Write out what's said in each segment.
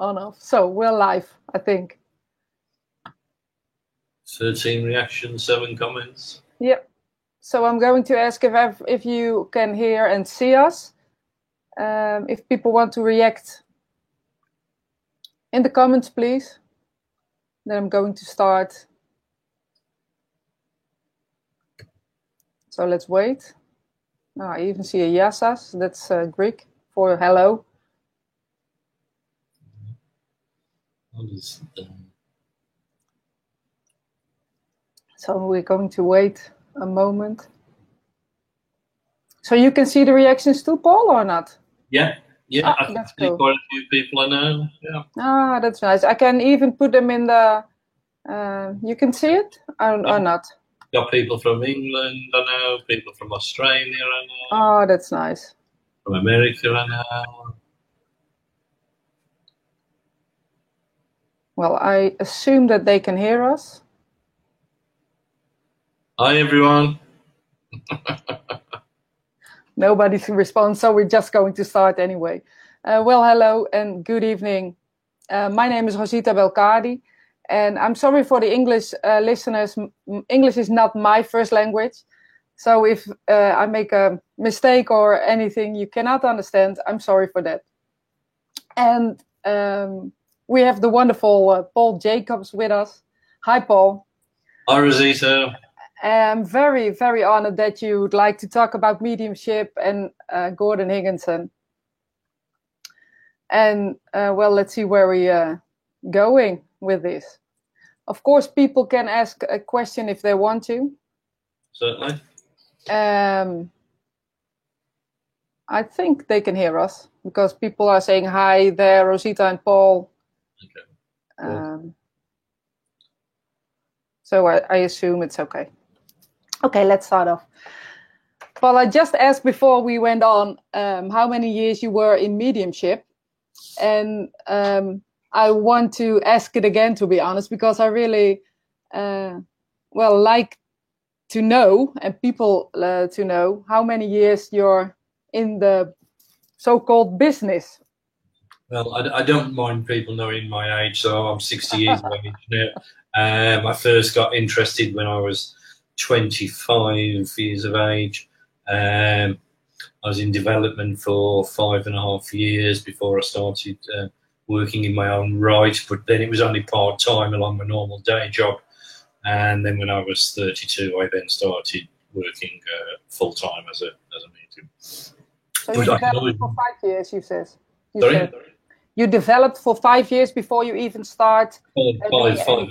on off. So we're live, I think. 13 reactions, 7 comments. Yep. So I'm going to ask if I've, if you can hear and see us. Um, if people want to react in the comments, please. Then I'm going to start. So let's wait. Oh, I even see a yasas. That's uh, Greek for hello. So we're going to wait a moment. So you can see the reactions to Paul, or not? Yeah, yeah. Ah, I that's cool. quite a few people I know. Yeah. Ah, that's nice. I can even put them in the. Uh, you can see it or, or not? Got people from England, I know. People from Australia, I know. Oh, that's nice. From America, I know. Well, I assume that they can hear us. Hi, everyone. Nobody responds, so we're just going to start anyway. Uh, well, hello and good evening. Uh, my name is Rosita Belkadi, and I'm sorry for the English uh, listeners. English is not my first language, so if uh, I make a mistake or anything you cannot understand, I'm sorry for that. And um, we have the wonderful uh, Paul Jacobs with us. Hi, Paul. Hi, Rosita. I'm very, very honored that you would like to talk about mediumship and uh, Gordon Higginson. And uh, well, let's see where we are uh, going with this. Of course, people can ask a question if they want to. Certainly. Um, I think they can hear us because people are saying hi there, Rosita and Paul. Um, so I, I assume it's okay. Okay, let's start off. Well, I just asked before we went on um, how many years you were in mediumship, and um, I want to ask it again to be honest because I really, uh, well, like to know and people uh, to know how many years you're in the so-called business well, I, I, don't mind people knowing my age, so I'm 60 years of age now. Um, I first got interested when I was 25 years of age. Um, I was in development for five and a half years before I started uh, working in my own right, but then it was only part time along my normal day job. And then when I was 32, I then started working uh, full time as a as a medium. So you developed for five years, you said. You Sorry? Said you developed for five years before you even start five, five,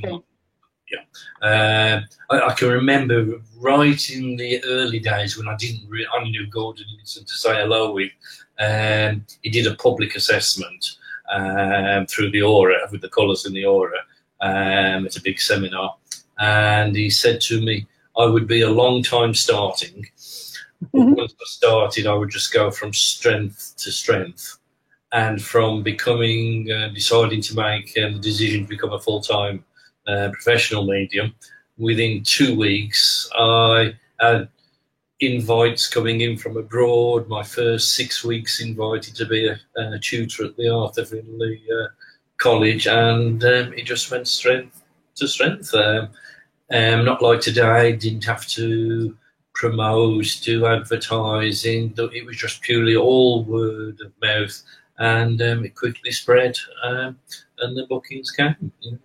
yeah. Uh, I, I, can remember right in the early days when I didn't really, I knew Gordon to say hello with um, he did a public assessment um, through the aura with the colours in the aura um, it's a big seminar. And he said to me I would be a long time starting mm-hmm. once I started I would just go from strength to strength and from becoming, uh, deciding to make uh, the decision to become a full time uh, professional medium, within two weeks, I had invites coming in from abroad. My first six weeks invited to be a, a tutor at the Arthur Findlay uh, College, and um, it just went strength to strength. Um, um, not like today, didn't have to promote, do advertising. It was just purely all word of mouth and um, it quickly spread, um, and the bookings came. You know.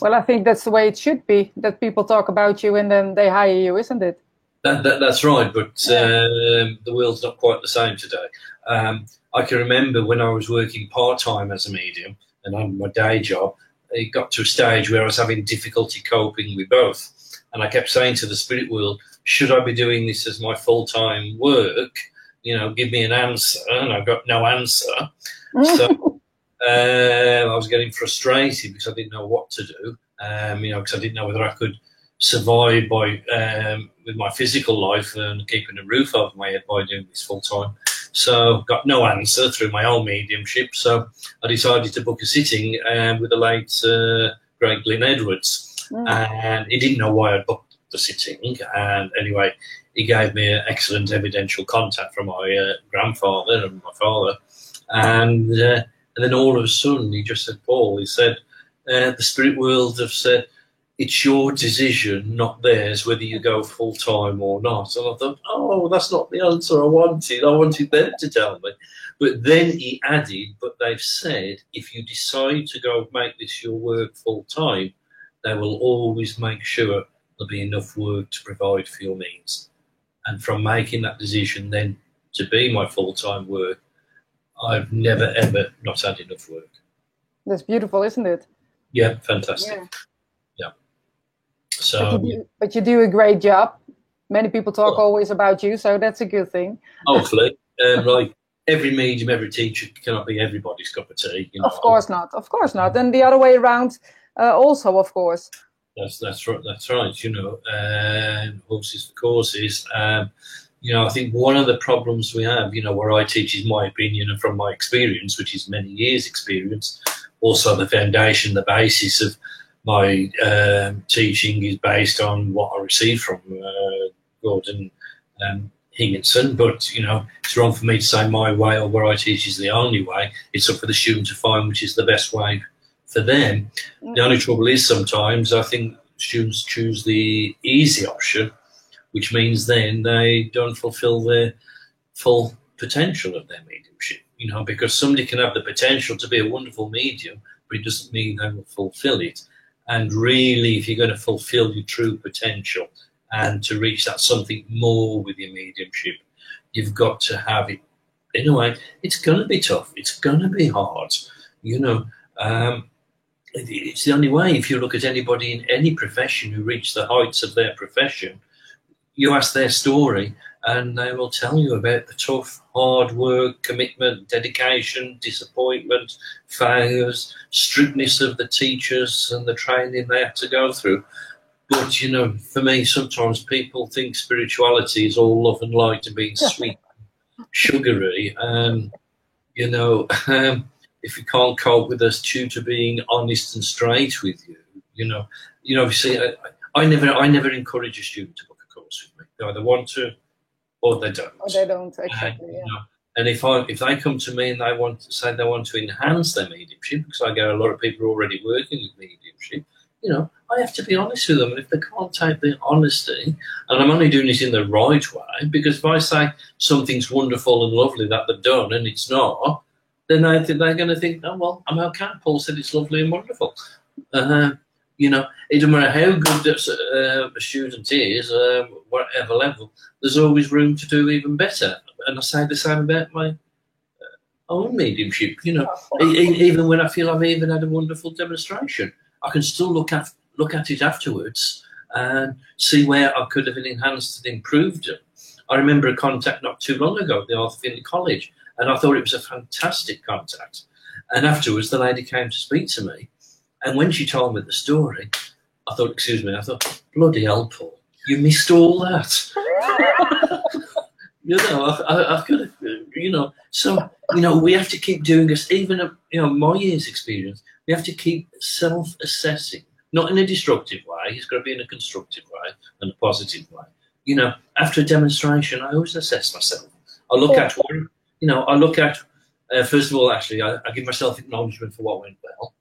Well, I think that's the way it should be. That people talk about you and then they hire you, isn't it? That, that, that's right, but um, the world's not quite the same today. Um, I can remember when I was working part time as a medium and on my day job, it got to a stage where I was having difficulty coping with both. And I kept saying to the spirit world, should I be doing this as my full time work? You know, give me an answer, and I got no answer. so uh, I was getting frustrated because I didn't know what to do. Um, you know, because I didn't know whether I could survive by um, with my physical life and keeping a roof over my head by doing this full time. So got no answer through my own mediumship. So I decided to book a sitting um, with the late uh, Great Glyn Edwards, mm. and he didn't know why I booked the sitting. And anyway, he gave me an excellent evidential contact from my uh, grandfather and my father. And uh, And then all of a sudden, he just said, Paul, he said, uh, the spirit world have said, it's your decision, not theirs, whether you go full time or not. And I thought, oh, that's not the answer I wanted. I wanted them to tell me. But then he added, but they've said if you decide to go make this your work full time, they will always make sure there'll be enough work to provide for your needs. And from making that decision then to be my full time work, I've never ever not had enough work. That's beautiful, isn't it? Yeah, fantastic. Yeah. yeah. So, but you, do, but you, do, a great job. Many people talk well, always about you, so that's a good thing. Hopefully, um, like every medium, every teacher cannot be everybody's cup of tea. You know? Of course not. Of course not. And the other way around, uh, also, of course. That's that's right. That's right. You know, uh, horses for courses. Um, you know, I think one of the problems we have, you know, where I teach is my opinion and from my experience, which is many years' experience, also the foundation, the basis of my um, teaching is based on what I received from uh, Gordon um, Higginson. But you know, it's wrong for me to say my way or where I teach is the only way. It's up for the student to find which is the best way for them. Mm-hmm. The only trouble is sometimes I think students choose the easy option, which means then they don't fulfil their full potential of their mediumship you know, because somebody can have the potential to be a wonderful medium, but it doesn't mean they will fulfill it. And really, if you're going to fulfill your true potential and to reach that something more with your mediumship, you've got to have it. In a way, it's going to be tough. It's going to be hard. You know, um, it's the only way. If you look at anybody in any profession who reached the heights of their profession, you ask their story, and they will tell you about the tough, hard work, commitment, dedication, disappointment, failures, strictness of the teachers and the training they had to go through. But you know, for me, sometimes people think spirituality is all love and light and being sweet, sugary, and you know, um, if you can't cope with us tutor being honest and straight with you, you know, you know, see, I, I never, I never encourage a student to book a course with me. They either want to or they don't. Or they don't, exactly. And, yeah. you know, and if I if they come to me and they want to say they want to enhance their mediumship, because I get a lot of people already working with mediumship, you know, I have to be honest with them. And if they can't take the honesty, and I'm only doing this in the right way, because if I say something's wonderful and lovely that they've done and it's not, then think they're going to think, oh well, I'm okay. Paul said it's lovely and wonderful. Uh, you know, it doesn't matter how good uh, a student is, um, whatever level, there's always room to do even better. And I say the same about my uh, own mediumship. You know, even when I feel I've even had a wonderful demonstration, I can still look at look at it afterwards and see where I could have enhanced and improved it. I remember a contact not too long ago at the Arthur Findlay College, and I thought it was a fantastic contact. And afterwards, the lady came to speak to me, and when she told me the story, I thought, excuse me, I thought, bloody hell, Paul, you missed all that. you know, I, I, I could you know, so, you know, we have to keep doing this, even, uh, you know, my year's experience, we have to keep self assessing, not in a destructive way, it's got to be in a constructive way and a positive way. You know, after a demonstration, I always assess myself. I look at what, you know, I look at, uh, first of all, actually, I, I give myself acknowledgement for what went well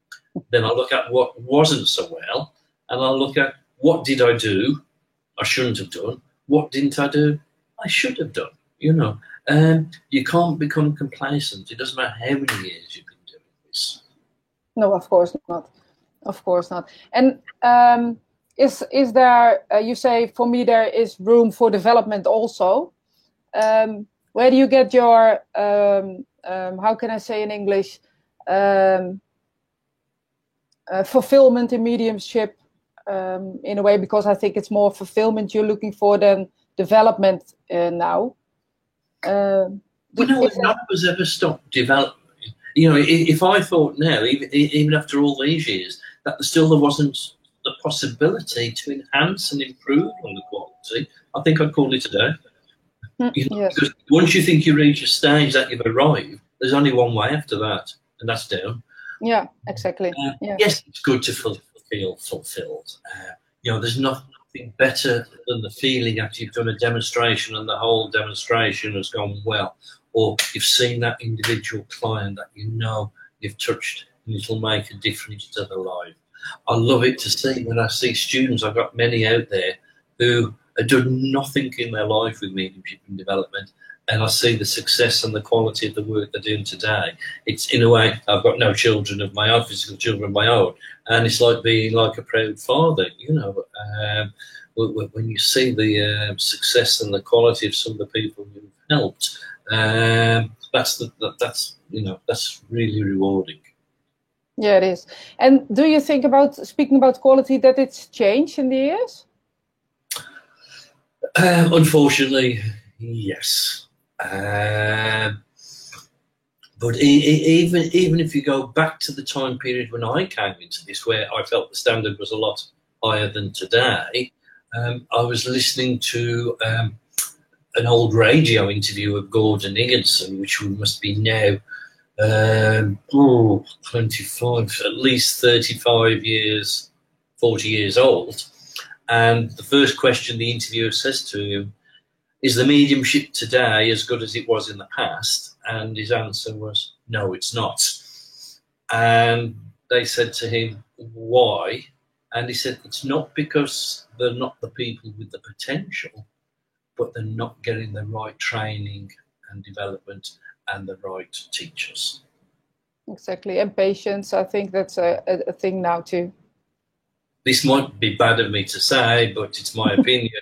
then I look at what wasn't so well, and I look at what did I do I shouldn't have done, what didn't I do I should have done. You know, um, you can't become complacent. It doesn't matter how many years you've been doing this. No, of course not. Of course not. And um, is is there? Uh, you say for me there is room for development also. Um, where do you get your um, um, how can I say in English? Um, uh, fulfillment in mediumship um, in a way because I think it's more fulfillment you're looking for than development uh, now. Uh, you know, none of us ever stopped developing. You know, if I thought now, even, even after all these years, that still there wasn't the possibility to enhance and improve on the quality, I think I'd call it a day. Mm, you know, yes. Because once you think you reach a stage that you've arrived, there's only one way after that, and that's down. Yeah, exactly. Uh, yeah. Yes, it's good to feel, feel fulfilled. Uh, you know, there's nothing better than the feeling after you've done a demonstration and the whole demonstration has gone well, or you've seen that individual client that you know you've touched and it'll make a difference to their life. I love it to see when I see students, I've got many out there who have done nothing in their life with mediumship and development, and I see the success and the quality of the work they're doing today. It's in a way, I've got no children of my own, physical children of my own, and it's like being like a proud father, you know. Um, when you see the uh, success and the quality of some of the people you've helped, um, that's the, that's you know that's really rewarding. Yeah, it is. And do you think about speaking about quality that it's changed in the years? Um, unfortunately, yes. Um, but even even if you go back to the time period when I came into this, where I felt the standard was a lot higher than today, um, I was listening to um, an old radio interview of Gordon Higginson, which must be now um, oh, 25, at least 35 years, 40 years old. And the first question the interviewer says to him is the mediumship today as good as it was in the past? And his answer was, no, it's not. And they said to him, why? And he said, it's not because they're not the people with the potential, but they're not getting the right training and development and the right teachers. Exactly. And patience, I think that's a, a, thing now too. This might be bad of me to say, but it's my opinion,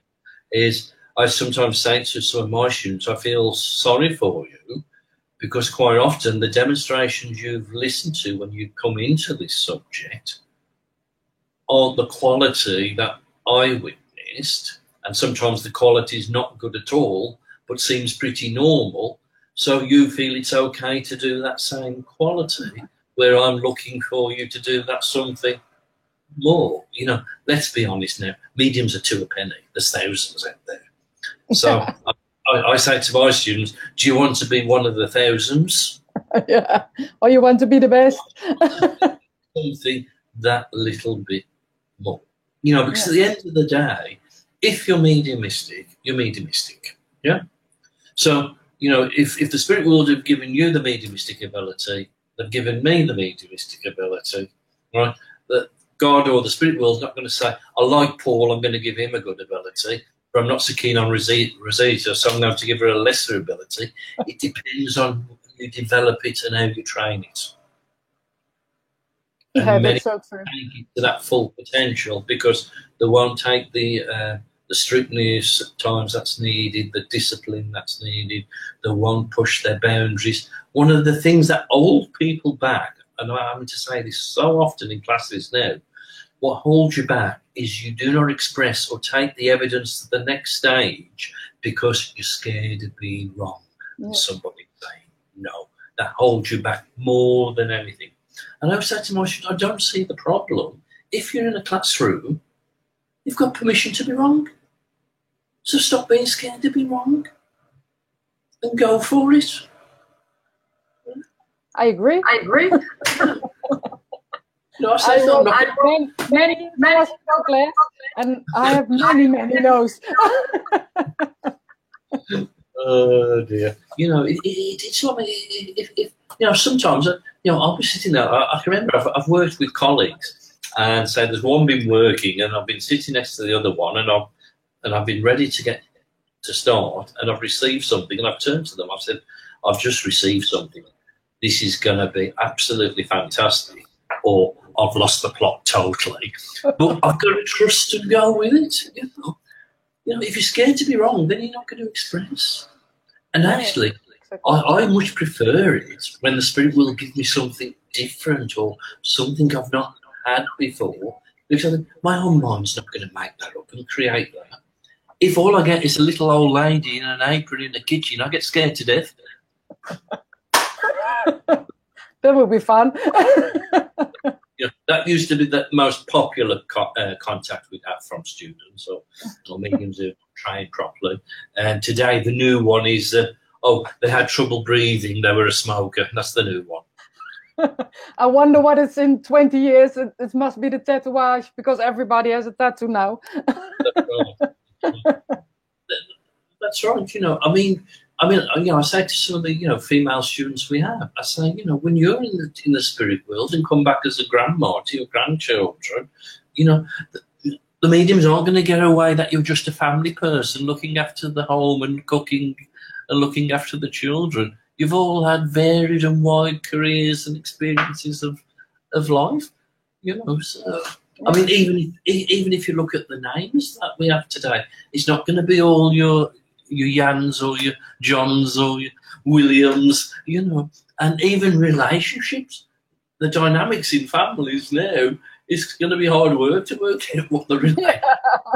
is I sometimes say to some of my students, I feel sorry for you because quite often the demonstrations you've listened to when you come into this subject aren't the quality that I witnessed. And sometimes the quality is not good at all, but seems pretty normal. So you feel it's okay to do that same quality where I'm looking for you to do that something more. You know, let's be honest now, mediums are two a penny. There's thousands out there. So I, I, say to my students, do you want to be one of the thousands? yeah. Or you want to be the best? Something that little bit more. You know, because yeah. at the end of the day, if you're mediumistic, you're mediumistic. Yeah? So, you know, if, if the spirit world have given you the mediumistic ability, they've given me the mediumistic ability, right? That God or the spirit world is not going to say, I like Paul, I'm going to give him a good ability. But I'm not so keen on Rosita, so I'm going to give her a lesser ability. It depends on you develop it and how you train it. Yeah, that's so. Take it to that full potential because they won't take the uh, the scrutiny times that's needed, the discipline that's needed. They won't push their boundaries. One of the things that hold people back, and I'm having to say this so often in classes now, what holds you back is you do not express or take the evidence to the next stage because you're scared of being wrong yeah. somebody saying no. That holds you back more than anything. And I've said to my students, I don't see the problem. If you're in a classroom, you've got permission to be wrong. So stop being scared to be wrong and go for it. I agree. I agree. No, I, I wrote many, many, many class, and I have many, many no's. oh dear. You know, it, it, it's like if, if, you know sometimes uh, you know I'll be sitting there. I, I can remember I've, I've worked with colleagues, and say there's one been working, and I've been sitting next to the other one, and I've and I've been ready to get to start, and I've received something, and I've turned to them. I've said, I've just received something. This is going to be absolutely fantastic, or I've lost the plot totally. But I've got to trust and go with it. You know? you know, if you're scared to be wrong, then you're not going to express. And actually, I, I much prefer it when the spirit will give me something different or something I've not had before. Because my own mind's not going to make that up and create that. If all I get is a little old lady in an apron in the kitchen, I get scared to death. that would be fun. you know, that used to be the most popular co- uh, contact we'd have from students or, or mediums who trained properly. And today, the new one is, uh, oh, they had trouble breathing, they were a smoker. That's the new one. I wonder what it's in 20 years. It, it, must be the tattooage because everybody has a tattoo now. That's right. You know, I mean, I mean, you know, I say to some of the you know female students we have, I say, you know, when you're in the in the spirit world and come back as a grandma to your grandchildren, you know, the, the mediums aren't going to get away that you're just a family person looking after the home and cooking and looking after the children. You've all had varied and wide careers and experiences of of life, you know. So, I mean, even even if you look at the names that we have today, it's not going to be all your your Jans or your Johns or your Williams, you know, and even relationships. The dynamics in families now is going to be hard work to work out what the relationship.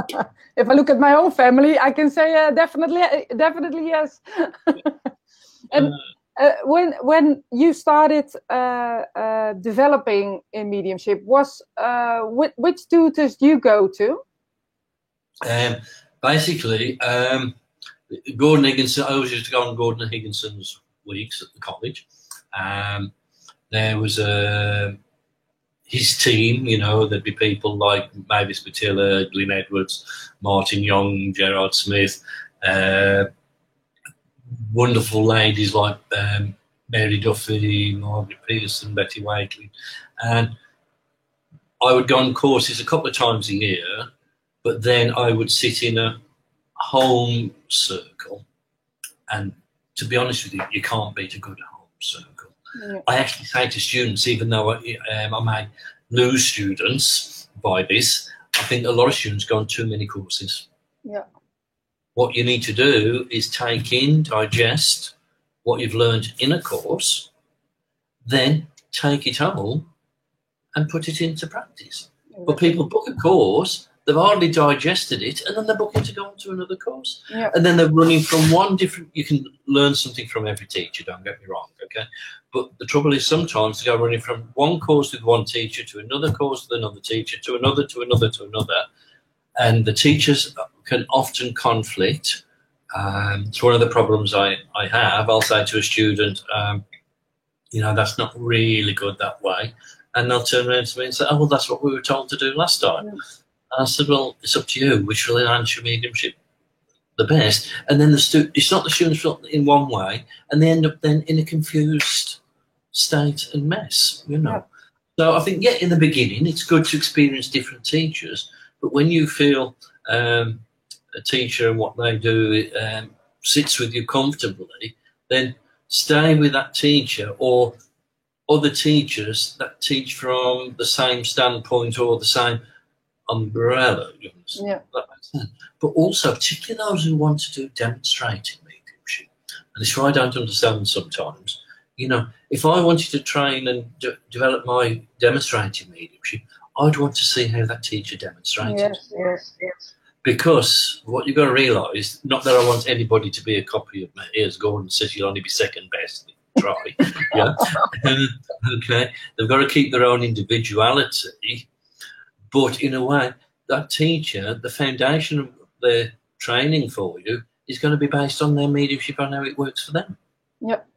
if I look at my own family, I can say uh, definitely, definitely yes. and uh, uh, when when you started uh, uh, developing in mediumship, was uh, which, which tutors you go to? Um, basically, um, Gordon Higginson, I always used to go on Gordon Higginson's weeks at the college. Um, there was a uh, his team, you know, there'd be people like Mavis Pattilla, Glyn Edwards, Martin Young, Gerard Smith, uh, wonderful ladies like um, Mary Duffy, Margaret Peterson, Betty Wakely. And I would go on courses a couple of times a year, but then I would sit in a home circle. And to be honest with you, you can't beat a good home circle. Yeah. I actually say to students, even though I, um, I may lose students by this, I think a lot of students go on too many courses. Yeah. What you need to do is take in, digest what you've learned in a course, then take it home and put it into practice. But people book a course They've hardly digested it, and then they're booking to go on to another course. Yeah. And then they're running from one different. You can learn something from every teacher. Don't get me wrong, okay? But the trouble is sometimes they go running from one course with one teacher to another course with another teacher to another to another to another, and the teachers can often conflict. Um, it's one of the problems I, I have. I'll say to a student, um, you know, that's not really good that way. And they'll turn around to me and say, oh, well, that's what we were told to do last time. Yeah. I said, well, it's up to you which will enhance your mediumship the best. And then the stu- it's not the students in one way, and they end up then in a confused state and mess, you know. Yeah. So I think, yeah, in the beginning, it's good to experience different teachers, but when you feel um, a teacher and what they do um, sits with you comfortably, then stay with that teacher or other teachers that teach from the same standpoint or the same umbrella. Yeah. But also, particularly those who want to do demonstrating mediumship, and is why I don't understand sometimes. You know, if I wanted to train and de- develop my demonstrating mediumship, I'd want to see how that teacher demonstrated. Yes, yes, yes. Because what you've got to realise, not that I want anybody to be a copy of me. Here's Gordon says you'll only be second best. Try, yeah. okay, they've got to keep their own individuality but in a way, that teacher, the foundation of their training for you is going to be based on their mediumship and how it works for them. Yep.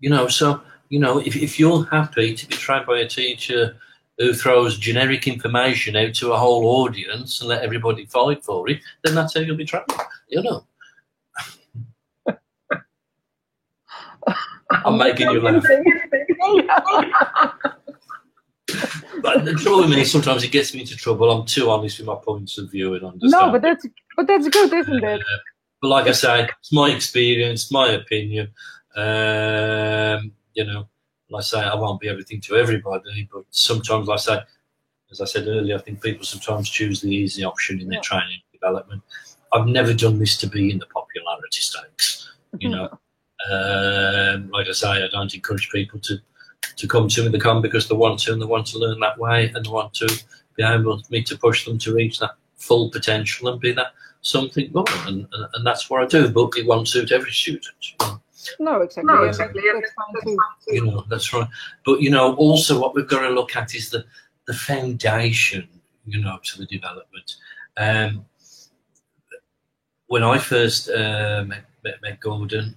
You know, so, you know, if, if you're happy to be trained by a teacher who throws generic information out to a whole audience and let everybody fight for it, then that's how you'll be trained, you know. I'm making you laugh. but the trouble with me sometimes it gets me into trouble. I'm too honest with my points of view and understand. No, but that's but that's good, isn't it? Uh, but like I say, it's my experience, my opinion. Um, you know, like I say, I won't be everything to everybody, but sometimes, like I say, as I said earlier, I think people sometimes choose the easy option in their yeah. training development. I've never done this to be in the popularity stakes. You know, um, like I say, I don't encourage people to to come to me. They come because they want to and they want to learn that way and they want to be able me to push them to reach that full potential and be that something more. And, and, and that's what I do. But it won't suit every student. No, exactly. No, exactly. You know, that's right. But you know, also what we've got to look at is the the foundation, you know, to the development. Um, when I first uh, met, met, met, Gordon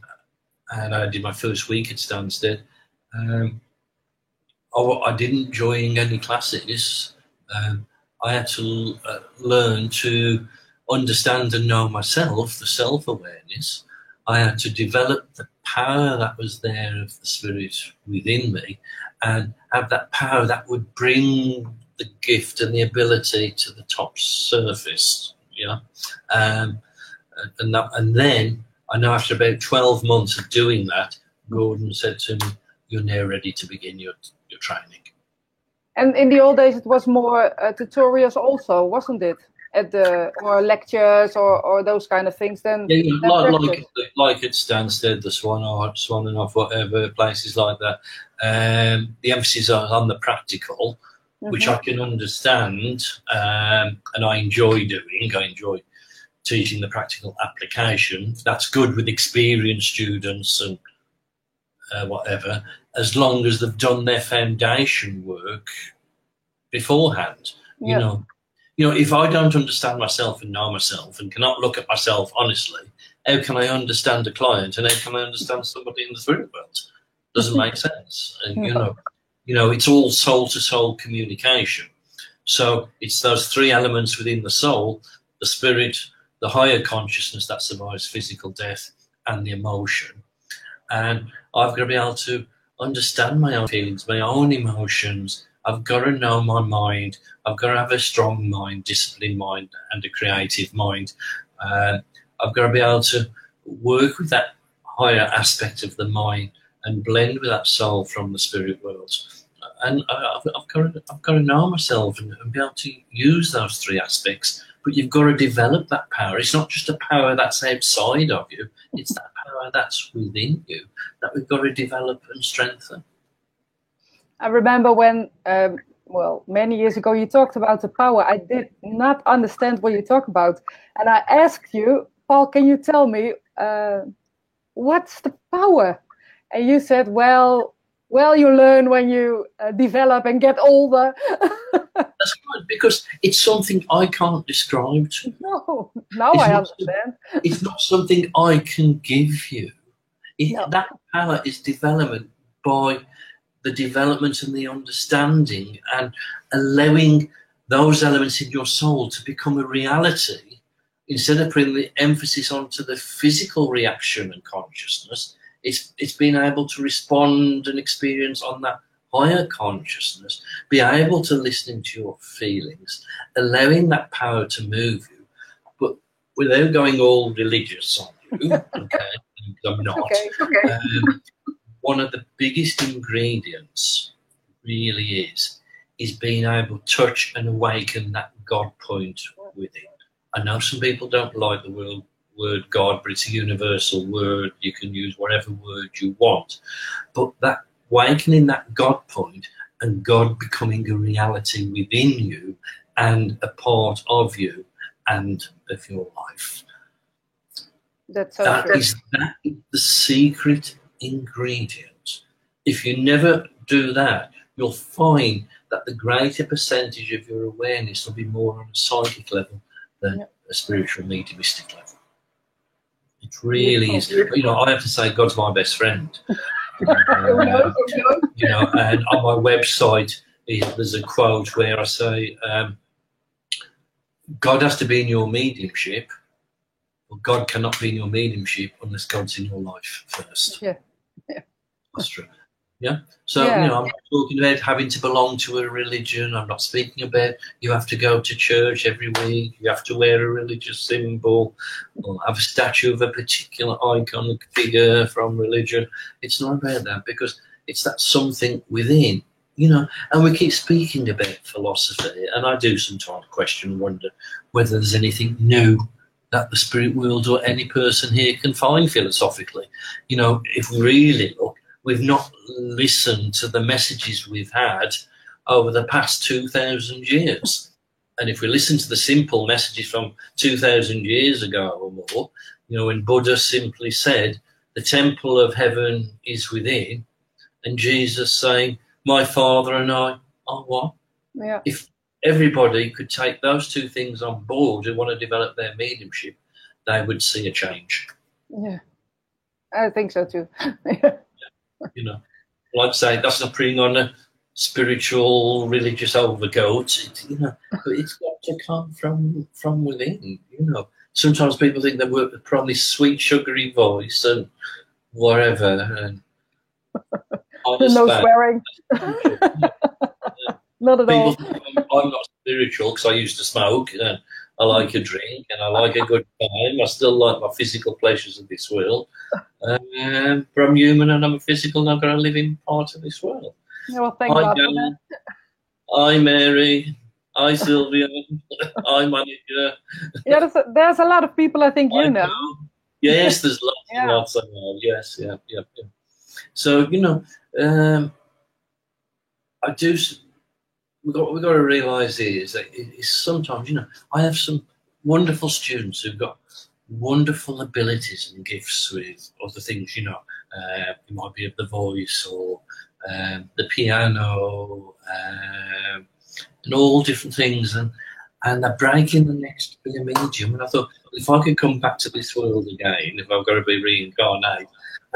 and I did my first week at Stansted, um, I, I didn't join any classes. Um, I had to uh, learn to understand and know myself, the self awareness. I had to develop the power that was there of the spirit within me and have that power that would bring the gift and the ability to the top surface. Yeah. Um, and, that, and then I know after about 12 months of doing that, Gordon said to me, You're now ready to begin your, your training. And in the old days, it was more uh, tutorials, also, wasn't it? At the or lectures or, or those kind of things. Then yeah, like, like, like at Stansted, the Swan or Swan and off, whatever places like that. Um, the emphasis on, on the practical, mm-hmm. which I can understand um, and I enjoy doing. I enjoy teaching the practical application. That's good with experienced students and uh, whatever, as long as they've done their foundation work beforehand. You know, you know, if I don't understand myself and know myself and cannot look at myself honestly, how can I understand a client and how can I understand somebody in the spirit world? Doesn't make sense. And you know, you know, it's all soul to soul communication. So it's those three elements within the soul: the spirit, the higher consciousness that survives physical death, and the emotion. And I've got to be able to understand my own feelings, my own emotions. I've got to know my mind. I've got to have a strong mind, disciplined mind, and a creative mind. Uh, I've got to be able to work with that higher aspect of the mind and blend with that soul from the spirit world. And I've, I've, got, to, I've got to know myself and, and be able to use those three aspects but you've got to develop that power. It's not just a power that's outside of you, it's that power that's within you that we've got to develop and strengthen. I remember when, um, well, many years ago, you talked about the power. I did not understand what you talk about. And I asked you, Paul, can you tell me uh, what's the power? And you said, well, well you learn when you uh, develop and get older. That's good because it's something i can't describe to you. No now it's i understand. it's not something i can give you. It, no. that power is development by the development and the understanding and allowing those elements in your soul to become a reality instead of putting the emphasis onto the physical reaction and consciousness it's it's being able to respond and experience on that higher consciousness, be able to listen to your feelings, allowing that power to move you, but without going all religious on you. okay, I'm not. Okay, okay. Um, one of the biggest ingredients really is is being able to touch and awaken that God point within. I know some people don't like the word word God, but it's a universal word. You can use whatever word you want. But that awakening that God point and God becoming a reality within you and a part of you and of your life. That's so that is, that is the secret ingredient. If you never do that, you'll find that the greater percentage of your awareness will be more on a psychic level than yep. a spiritual mediumistic level. It really is. You know, I have to say, God's my best friend. Uh, you know, and on my website, there's a quote where I say, um, God has to be in your mediumship. Well, God cannot be in your mediumship unless God's in your life first. Yeah. yeah. That's true. Yeah. So, yeah. you know, I'm not talking about having to belong to a religion. I'm not speaking about you have to go to church every week, you have to wear a religious symbol, or have a statue of a particular iconic figure from religion. It's not about that because it's that something within, you know, and we keep speaking about philosophy, and I do sometimes question, wonder whether there's anything new that the spirit world or any person here can find philosophically. You know, if we really look, we've not listened to the messages we've had over the past 2,000 years. And if we listen to the simple messages from 2,000 years ago or more, you know, when Buddha simply said, the temple of heaven is within, and Jesus saying, my Father and I are one. Yeah. If everybody could take those two things on board and want to develop their mediumship, they would see a change. Yeah, I think so too. you know, like I say, that's not putting on a spiritual, religious overcoat. It, you know, it's got to come from from within. You know, sometimes people think they work with probably sweet, sugary voice and whatever. And no swearing. not at people all. I'm not spiritual because I used to smoke. And I like a drink and I like a good time. I still like my physical pleasures of this world. Um, but I'm human and I'm a physical and I've got to live in part of this world. Yeah, well, thank Hi, God Hi, Mary. Hi, Sylvia. Hi, Monica. Yeah, there's a, there's a lot of people I think you know. Yes, there's lots yeah. and lots I know. Yes, yeah, yeah, yeah. So, you know, um, I do we've got, we've got to realise is that it's sometimes, you know, I have some wonderful students who've got wonderful abilities and gifts with other things, you know. Uh, it might be of the voice or um, the piano um, and all different things. And, and they're breaking the next medium. And I thought, if I could come back to this world again, if I've got to be reincarnated,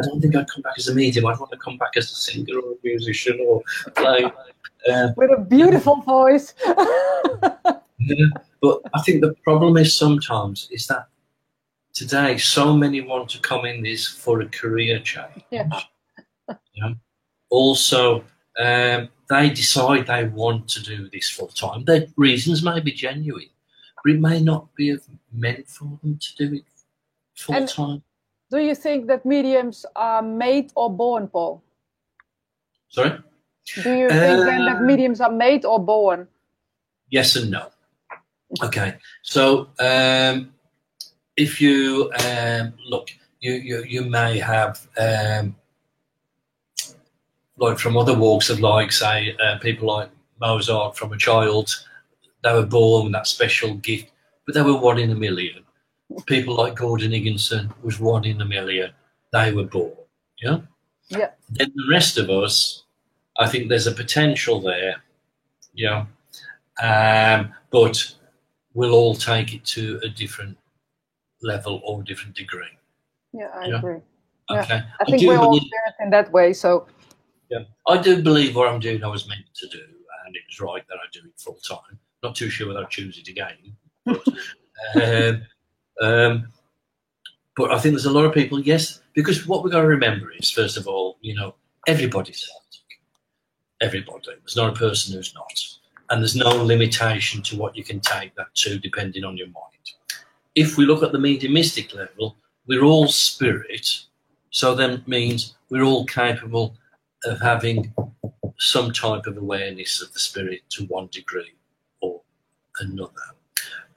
I don't think I'd come back as a medium. I'd want to come back as a singer or a musician or play uh, with a beautiful voice. yeah, but I think the problem is sometimes is that today so many want to come in this for a career change. Yeah. yeah. Also, um, they decide they want to do this full time. Their reasons may be genuine, but it may not be meant for them to do it full time. Do you think that mediums are made or born, Paul? Sorry? Do you think uh, then that uh, mediums are made or born? Yes and no. Okay, so um, if you um, look, you, you you may have um, like from other walks of life, say uh, people like Mozart from a child, they were born with that special gift, but they were one in a million. People like Gordon Higginson was one in a million. They were born. Yeah. Yeah. Then the rest of us I think there's a potential there, Yeah. um, but we'll all take it to a different level or a different degree. Yeah, I agree. Okay. Yeah. I think I we're all different in that way. So, yeah, I do believe what I'm doing I was meant to do, and it was right that I do it full time. Not too sure whether I choose it again. But, um, um, but I think there's a lot of people, yes, because what we've got to remember is, first of all, you know, everybody's everybody. There's not a person who's not. And there's no limitation to what you can take that to, depending on your mind. If we look at the mediumistic level, we're all spirit. So that means we're all capable of having some type of awareness of the spirit to one degree or another.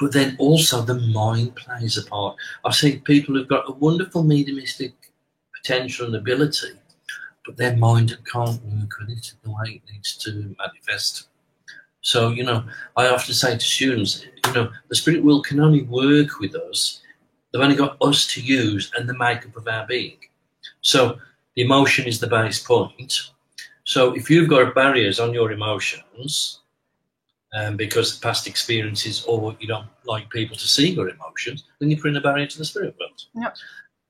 But then also the mind plays a part. I see people who've got a wonderful mediumistic potential and ability, but their mind can't work with it the way it needs to manifest. So, you know, I often say to students, you know, the spirit world can only work with us. They've only got us to use and the makeup of our being. So the emotion is the base point. So if you've got barriers on your emotions, um, because past experiences or you don't like people to see your emotions, then you put in a barrier to the spirit world. Yep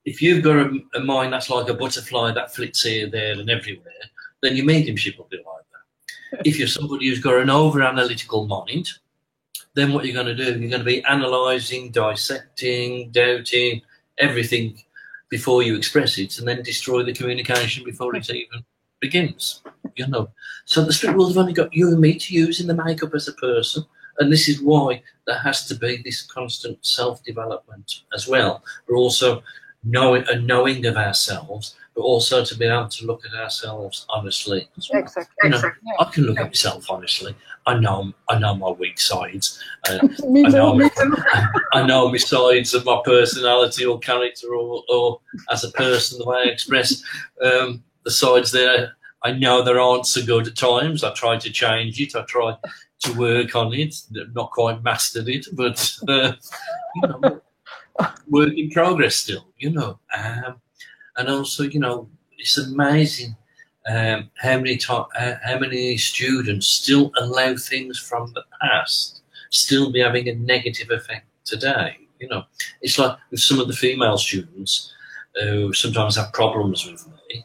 if you've got a, a, mind that's like a butterfly that flits here, there, and everywhere, then your mediumship will be like that. if you're somebody who's got an over analytical mind, then what you're going to do, you're going to be analysing, dissecting, doubting everything before you express it, and then destroy the communication before it's even begins. You know, so the spirit world have only got you and me to use in the makeup as a person. And this is why there has to be this constant self development as well. But also, knowing a knowing of ourselves, but also to be able to look at ourselves honestly. Well. Exactly. You know, exactly. I can look at myself honestly. I know I know my weak sides. Uh, I know my, I know my sides of my personality or character or, or as a person the way I express um, the sides there. I know there aren't so good at times. I try to change it. I try to work on it. Not quite mastered it, but uh, you know, work in progress still, you know. Um, and also, you know, it's amazing um, how many to- uh, how many students still allow things from the past still be having a negative effect today. You know, it's like with some of the female students who sometimes have problems with me,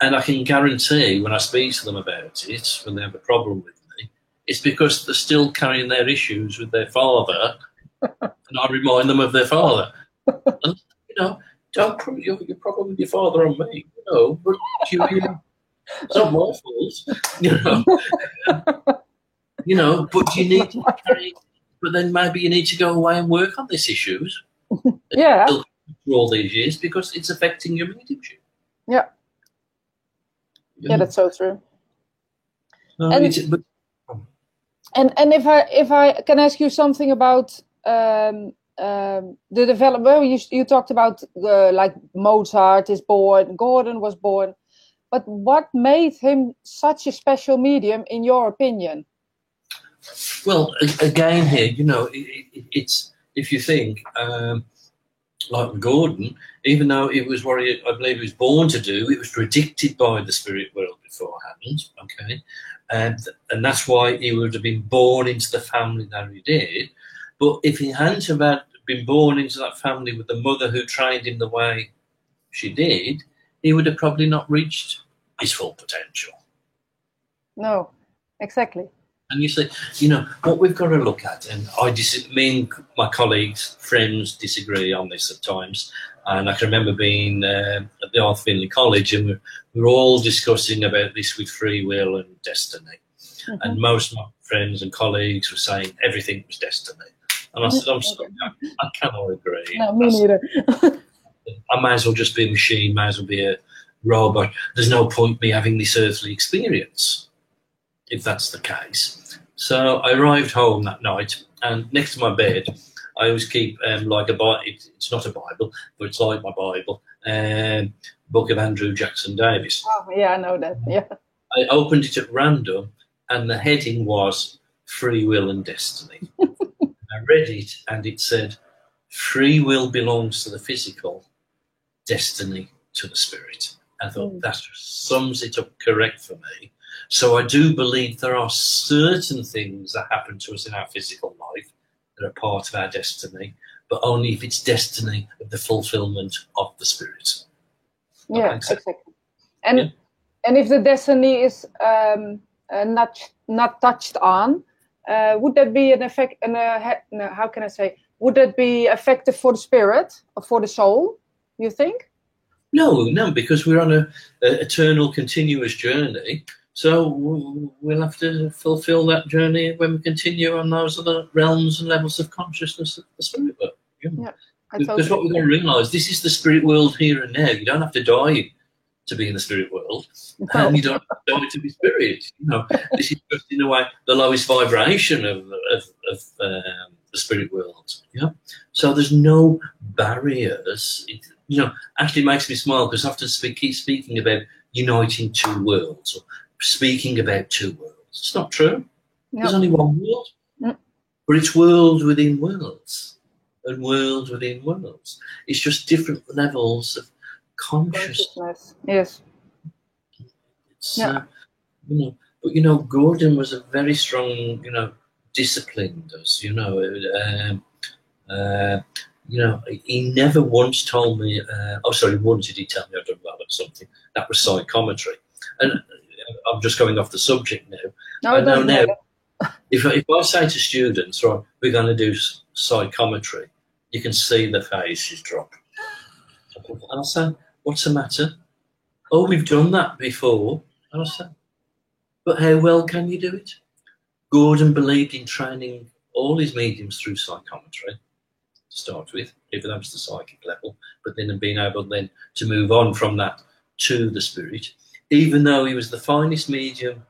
and I can guarantee when I speak to them about it, when they have a problem with me, it's because they're still carrying their issues with their father and I remind them of their father. And, you know, don't put your, your problem with your father on me, you know, but you, it's not my fault, you know. you know, but you need to carry, but then maybe you need to go away and work on these issues. yeah. For all these years because it's affecting your mediumship. Yeah. Yeah, that's so true. No, and, but, and and if I if I can ask you something about um, um, the development, you you talked about uh, like Mozart is born, Gordon was born, but what made him such a special medium in your opinion? Well, again, here, you know, it, it, it's if you think um, like Gordon, even though it was what he, I believe he was born to do, it was predicted by the spirit world beforehand. Okay, and and that's why he would have been born into the family that he did. But if he hadn't have been born into that family with the mother who trained him the way she did, he would have probably not reached his full potential. No, exactly. And you say, you know, what we've got to look at, and I dis- me and my colleagues, friends disagree on this at times. And I can remember being uh, at the Arthur Findlay College, and we're, we're, all discussing about this with free will and destiny. Mm-hmm. And most of my friends and colleagues were saying everything was destiny. And I said, I'm sorry, I, I cannot agree. No, me neither. I may as well just be a machine, may as well be a robot. There's no point me having this earthly experience if that's the case. So I arrived home that night, and next to my bed, I always keep um, like a Bible. It's not a Bible, but it's like my Bible. Um, book of Andrew Jackson Davis. Oh yeah, I know that. Yeah. I opened it at random, and the heading was "Free Will and Destiny." I read it, and it said, "Free will belongs to the physical, destiny to the spirit." I thought mm. that sums it up correct for me. So I do believe there are certain things that happen to us in our physical life that are part of our destiny, but only if it's destiny of the fulfillment of the spirit. Yeah, exactly. And yeah. and if the destiny is um, uh, not not touched on, uh, would that be an effect? An, uh, no, how can I say? Would that be effective for the spirit or for the soul? You think? No, no, because we're on a, a eternal, continuous journey so we'll have to fulfill that journey when we continue on those other realms and levels of consciousness of the spirit world. Yeah. yeah because what we're going to realise, this is the spirit world here and now. You don't have to die to be in the spirit world, and you don't have to die to be spirit. You know, this is just in a way the lowest vibration of of, of um, the spirit world. Yeah. So there's no barriers. It, you know, actually makes me smile because I often speak, keep speaking about uniting two worlds or speaking about two worlds. It's not true. There's only one world. But it's world within worlds and world within worlds. It's just different levels of consciousness. consciousness. Yes. It's, yeah. Uh, you know, but you know, Gordon was a very strong, you know, disciplined us. You know, um, uh, you know, he never once told me. Uh, oh, sorry, once did he tell me I'd done well at something? That was psychometry, and I'm just going off the subject now. No, I know now. if, if I say to students, right, we're going to do psychometry, you can see the faces drop. And I'll say, what's the matter? Oh, we've done that before. And I'll say, but how well can you do it? Gordon believed in training all his mediums through psychometry to start with, even up to the psychic level, but then being able then to move on from that to the spirit even though he was the finest medium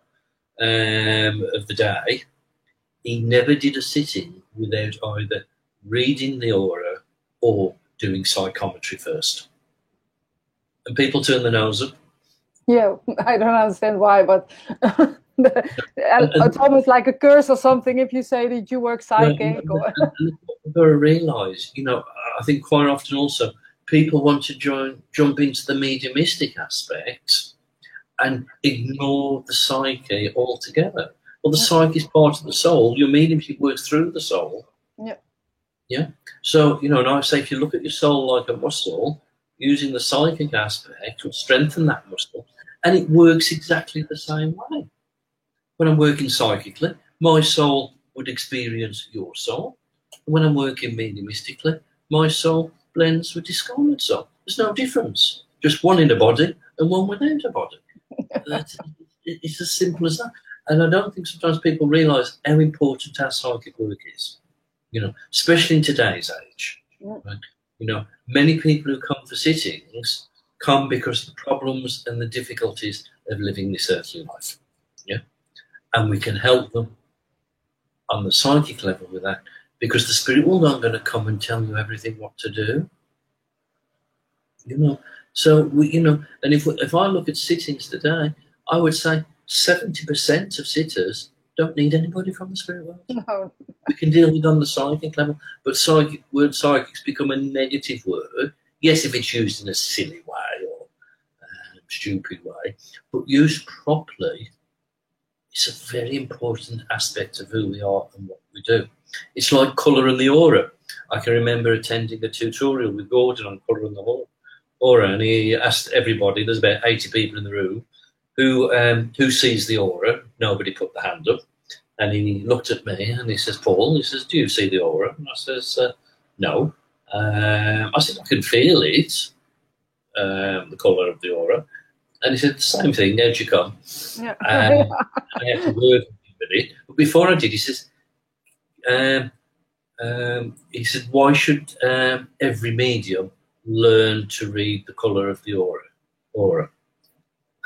um, of the day, he never did a sitting without either reading the aura or doing psychometry first. And people turn their nose up. Yeah, I don't understand why, but it's almost like a curse or something if you say that you work psychic. Well, or... You've realise, you know, I think quite often also people want to join, jump into the mediumistic aspect and ignore the psyche altogether. Well, the psyche is part of the soul. Your mediumship works through the soul. Yeah. Yeah. So, you know, and I say if you look at your soul like a muscle, using the psychic aspect will strengthen that muscle, and it works exactly the same way. When I'm working psychically, my soul would experience your soul. When I'm working mediumistically, my soul blends with discarnate soul. There's no difference. Just one in a body and one without a body. It's as simple as that. And I don't think sometimes people realise how important our psychic work is. You know, especially in today's age. Right? You know, many people who come for sittings come because of the problems and the difficulties of living this earthly life. Yeah. And we can help them on the psychic level with that because the spirit world aren't going to come and tell you everything what to do. You know, so we, you know, and if if I look at sittings today, I would say seventy percent of sitters don't need anybody from the spirit world. No. We can deal with on the psychic level, but psychic word psychics become a negative word. Yes, if it's used in a silly way or uh, stupid way, but used properly, it's a very important aspect of who we are and what we do. It's like colour and the aura. I can remember attending a tutorial with Gordon on colour and the aura, and he asked everybody. There's about eighty people in the room who um, who sees the aura? Nobody put the hand up. And he looked at me and he says, Paul, he says, do you see the aura? And I says, uh, no. Um, I said, I can feel it, um, the colour of the aura. And he said, the same thing, how'd you come? Yeah. Um, I had to word with it. But before I did, he says, um, um, he said, why should um, every medium learn to read the colour of the aura? aura?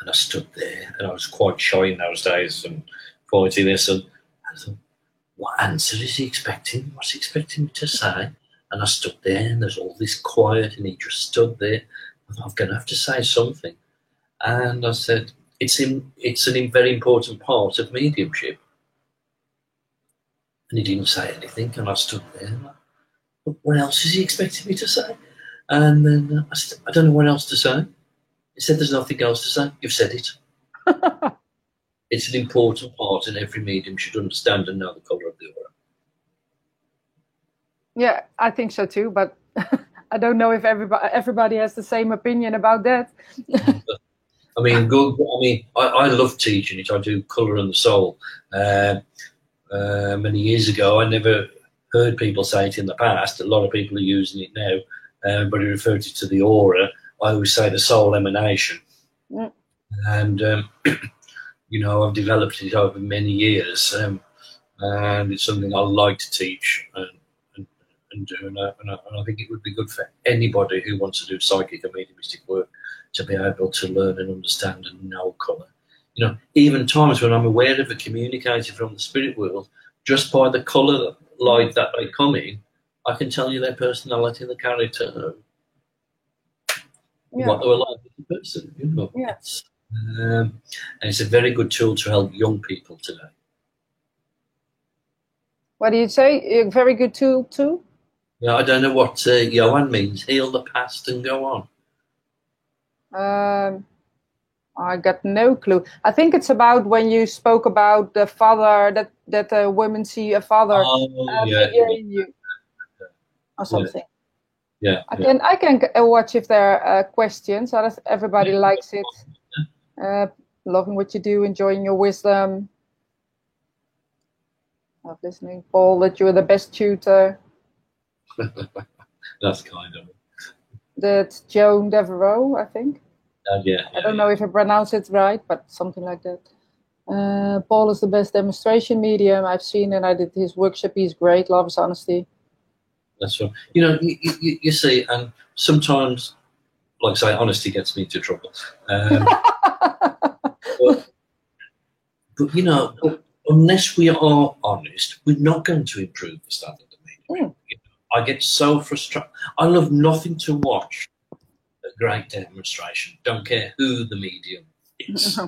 And I stood there, and I was quite shy in those days and pointing this. And I thought, what answer is he expecting? What's he expecting me to say? And I stood there, and there's all this quiet, and he just stood there. I thought, I'm going to have to say something. And I said, it's, in, it's an very important part of mediumship. And he didn't say anything, and I stood there. But what else is he expecting me to say? And then I said, I don't know what else to say. He said, There's nothing else to say. You've said it. it's an important part, and every medium should understand and know the colour of the aura. Yeah, I think so too, but I don't know if everybody everybody has the same opinion about that. I mean, good. I mean, I, I love teaching it. I do colour and the soul. Uh, uh, many years ago, I never heard people say it in the past. A lot of people are using it now, uh, but he referred to the aura I always say the soul emanation. Mm. And, um, you know, I've developed it over many years. Um, and it's something I like to teach and, and, and do. And I, and I, and I think it would be good for anybody who wants to do psychic or mediumistic work to be able to learn and understand and know colour. You know, even times when I'm aware of a communicator from the spirit world, just by the colour light that they come in, I can tell you their personality and the character yeah. what they were like as a person. You know? Yes. Um, and it's a very good tool to help young people today. What do you say? A very good tool too? Yeah, I don't know what uh, Johan means. Heal the past and go on. Um, I got no clue. I think it's about when you spoke about the father that that uh, women see a father oh, uh, yeah. in you or something yeah. I can I can watch if there are uh, questions. Everybody yeah. likes it. Uh, loving what you do, enjoying your wisdom. Love listening, Paul. That you're the best tutor. That's kind of. That Joan Devereaux, I think. Uh, yeah, I don't know if I pronounce it right, but something like that. Uh, Paul is the best demonstration medium I've seen, and I did his workshop. He's great. Love his honesty. That's right. You know, you, you, you see, and sometimes, like I say, honesty gets me into trouble. Um, but, but, you know, unless we are honest, we're not going to improve the standard of media. Mm. You know, I get so frustrated. I love nothing to watch a great demonstration. Don't care who the medium is.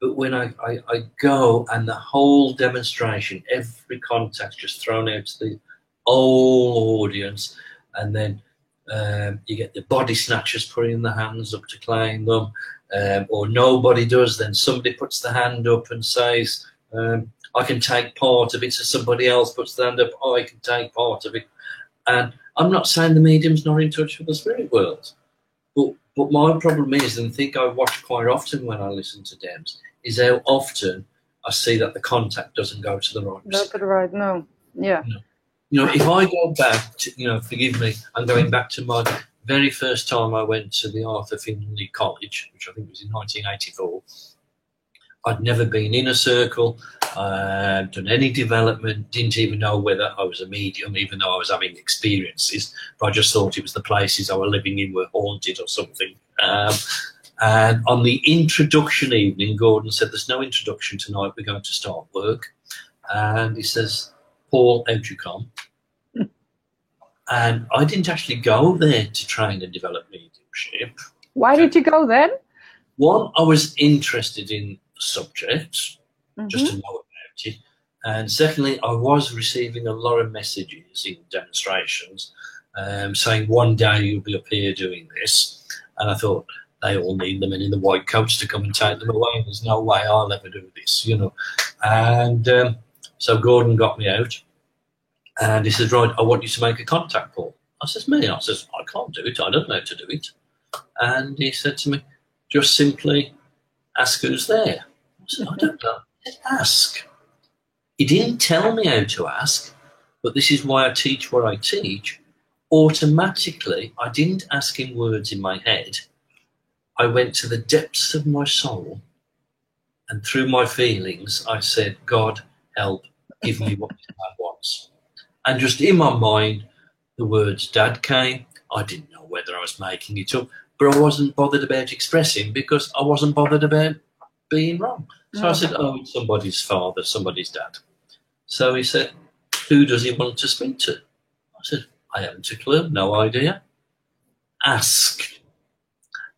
But when I, I, I, go and the whole demonstration, every contact just thrown out to the whole audience, and then um, you get the body snatchers putting their hands up to claim them, um, or nobody does. Then somebody puts the hand up and says, um, "I can take part of it." So somebody else puts the hand up, oh, "I can take part of it." And I'm not saying the medium's not in touch with the spirit world, but but my problem is, and I think I watch quite often when I listen to Dems, is how often I see that the contact doesn't go to the right. Go to the right, no, yeah. No. You know, if I go back, to, you know, forgive me, I'm going back to my very first time I went to the Arthur Findlay College, which I think was in 1984. I'd never been in a circle, uh, done any development, didn't even know whether I was a medium, even though I was having experiences. But I just thought it was the places I was living in were haunted or something. Um, and on the introduction evening, Gordon said, There's no introduction tonight, we're going to start work. And he says, Paul, how'd you come? And I didn't actually go there to train and develop mediumship. Why did you go then? One, I was interested in subjects, mm-hmm. just to know about it. And secondly, I was receiving a lot of messages in demonstrations um, saying, one day you'll be up here doing this. And I thought, they all need the men in the white coats to come and take them away. There's no way I'll ever do this, you know. And um, so Gordon got me out and he says, Right, I want you to make a contact call. I says, Me? I says, I can't do it. I don't know how to do it. And he said to me, Just simply ask who's there. I said, I don't know. Ask. He didn't tell me how to ask, but this is why I teach what I teach. Automatically, I didn't ask in words in my head. I went to the depths of my soul, and through my feelings, I said, God, help, give me what I want. And just in my mind, the words dad came. I didn't know whether I was making it up, but I wasn't bothered about expressing because I wasn't bothered about being wrong. So I said, Oh, it's somebody's father, somebody's dad. So he said, Who does he want to speak to? I said, I haven't a clue, no idea. Ask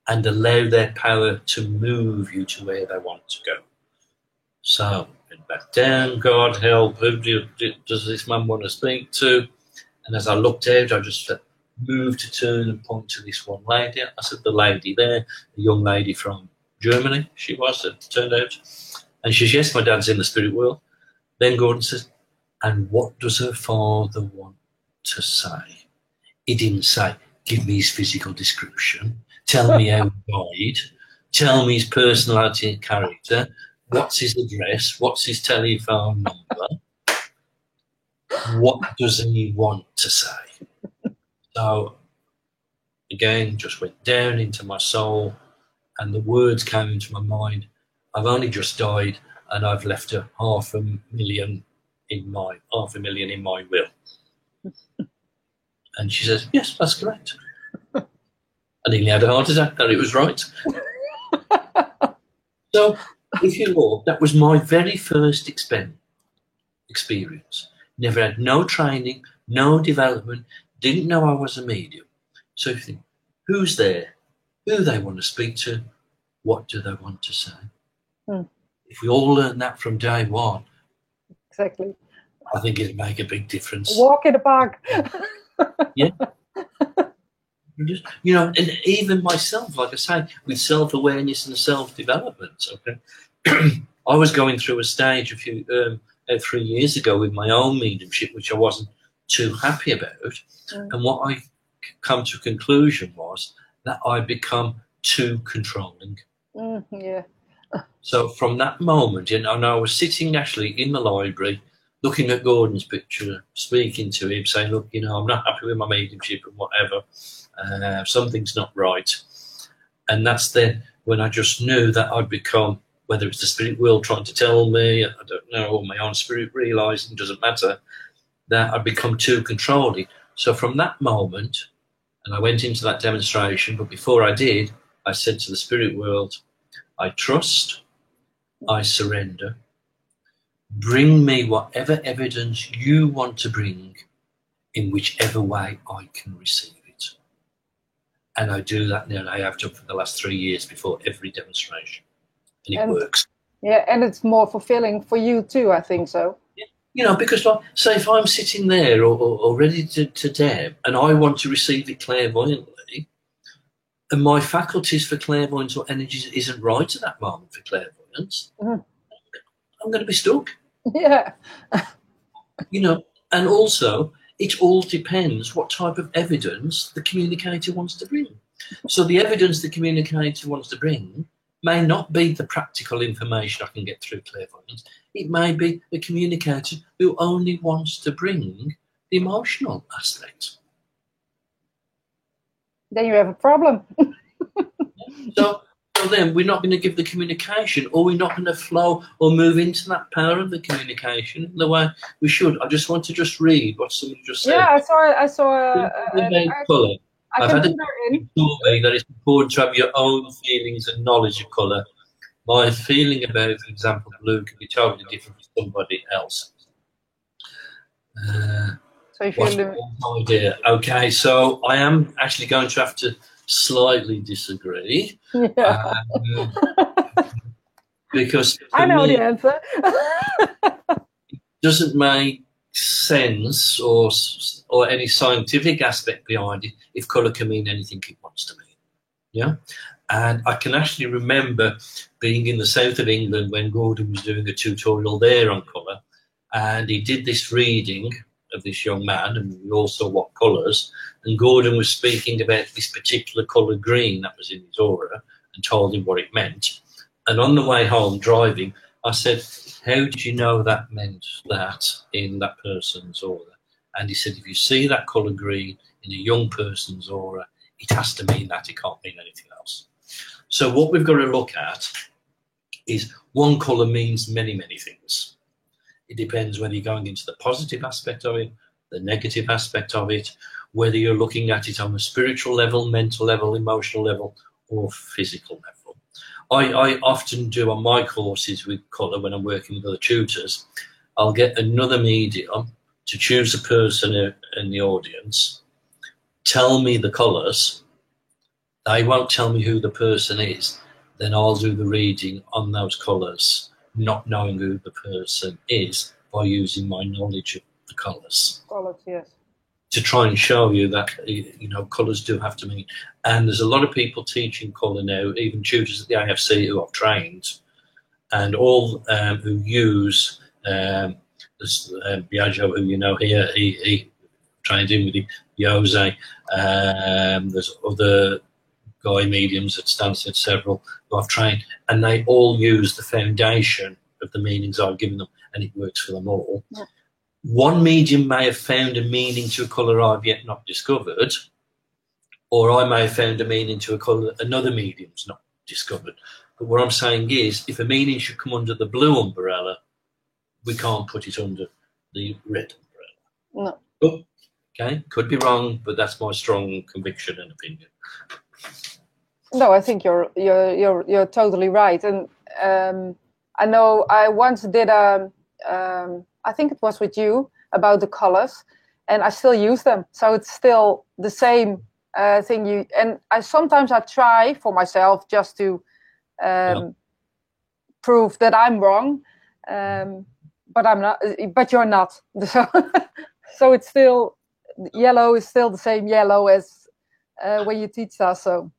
and allow their power to move you to where they want to go. So, back down, God help, who do, does this man want to speak to? And as I looked out, I just moved to turn and point to this one lady. I said, the lady there, the young lady from Germany, she was, it turned out. And she says, yes, my dad's in the spirit world. Then Gordon says, and what does her father want to say? He didn't say, give me his physical description, tell me how he died, tell me his personality and character, what's his address, what's his telephone number, what does he want to say? So again, just went down into my soul, and the words came into my mind. I've only just died, and I've left a half a million in my half a million in my will. And she says, "Yes, that's correct." I nearly had a heart attack, and it was right. so, if you will, that was my very first experience. Never had no training, no development, didn't know I was a medium. So you think, who's there? Who they want to speak to? What do they want to say? Hmm. If we all learn that from day one, exactly, I think it'd make a big difference. Walk in the park. yeah. Just, you know, and even myself, like I say, with self awareness and self development, okay, I was going through a stage a few um, uh, three years ago with my own mediumship, which I wasn't too happy about. Mm. And what I come to a conclusion was that I become too controlling. Mm, yeah. so from that moment, you know, and I was sitting actually in the library, looking at Gordon's picture, speaking to him, saying, "Look, you know, I'm not happy with my mediumship and whatever. Uh, something's not right." And that's then when I just knew that I'd become, whether it's the spirit world trying to tell me, I don't know, or my own spirit realizing, doesn't matter that I'd become too controlling. So from that moment, and I went into that demonstration, but before I did, I said to the spirit world, I trust, I surrender. Bring me whatever evidence you want to bring in whichever way I can receive. And I do that now, and I have done for the last three years before every demonstration. And it and, works. Yeah, and it's more fulfilling for you too, I think so you know, because like, say if I'm sitting there or, or, or ready to, to deb and I want to receive it clairvoyantly, and my faculties for clairvoyance or energies isn't right at that moment for clairvoyance, mm-hmm. I'm going to be stuck. Yeah. you know, and also it all depends what type of evidence the communicator wants to bring. So the evidence the communicator wants to bring may not be the practical information I can get through clairvoyance. It may be a communicator who only wants to bring the emotional aspect. Then you have a problem. so, so then we're not going to give the communication, or we're not going to flow or move into that power of the communication in the way we should. I just want to just read what somebody just said. Yeah, I saw. I saw. Uh, uh, colour. I I've had a survey that it's important to have your own feelings and knowledge of colour. My feeling about, for example, blue can be totally different from somebody else. Uh, so if you idea. Okay, so I am actually going to have to slightly disagree. Yeah. Um, because I know me, the answer. it doesn't make sense or or any scientific aspect behind it if colour can mean anything it wants to mean. Yeah. And I can actually remember being in the south of England when Gordon was doing a tutorial there on colour, and he did this reading of this young man, and we all saw what colours. And Gordon was speaking about this particular colour green that was in his aura and told him what it meant. And on the way home, driving, I said, How did you know that meant that in that person's aura? And he said, If you see that colour green in a young person's aura, it has to mean that, it can't mean anything else. So, what we've got to look at is one colour means many, many things. It depends whether you're going into the positive aspect of it, the negative aspect of it, whether you're looking at it on a spiritual level, mental level, emotional level, or physical level. I, I often do on my courses with colour when I'm working with other tutors. I'll get another medium to choose a person in the audience, tell me the colours. They won't tell me who the person is. Then I'll do the reading on those colours not knowing who the person is by using my knowledge of the colours. Colours, yes. To try and show you that you know colours do have to mean, and there's a lot of people teaching colour now, even tutors at the AFC who I've trained, and all um, who use um, this, uh, Biagio, who you know here, he, he trained in with the Jose. Um, there's other guy mediums at Stansted, several who I've trained, and they all use the foundation of the meanings I've given them, and it works for them all. Yeah. One medium may have found a meaning to a colour I've yet not discovered, or I may have found a meaning to a colour another medium's not discovered. But what I'm saying is, if a meaning should come under the blue umbrella, we can't put it under the red umbrella. No. Oh, okay, could be wrong, but that's my strong conviction and opinion. No, I think you're you're you're you're totally right, and um, I know I once did a um, I think it was with you about the colors, and I still use them, so it's still the same uh, thing. You and I sometimes I try for myself just to um, yeah. prove that I'm wrong, um, but I'm not. But you're not. So, so it's still yellow is still the same yellow as uh, when you teach that. So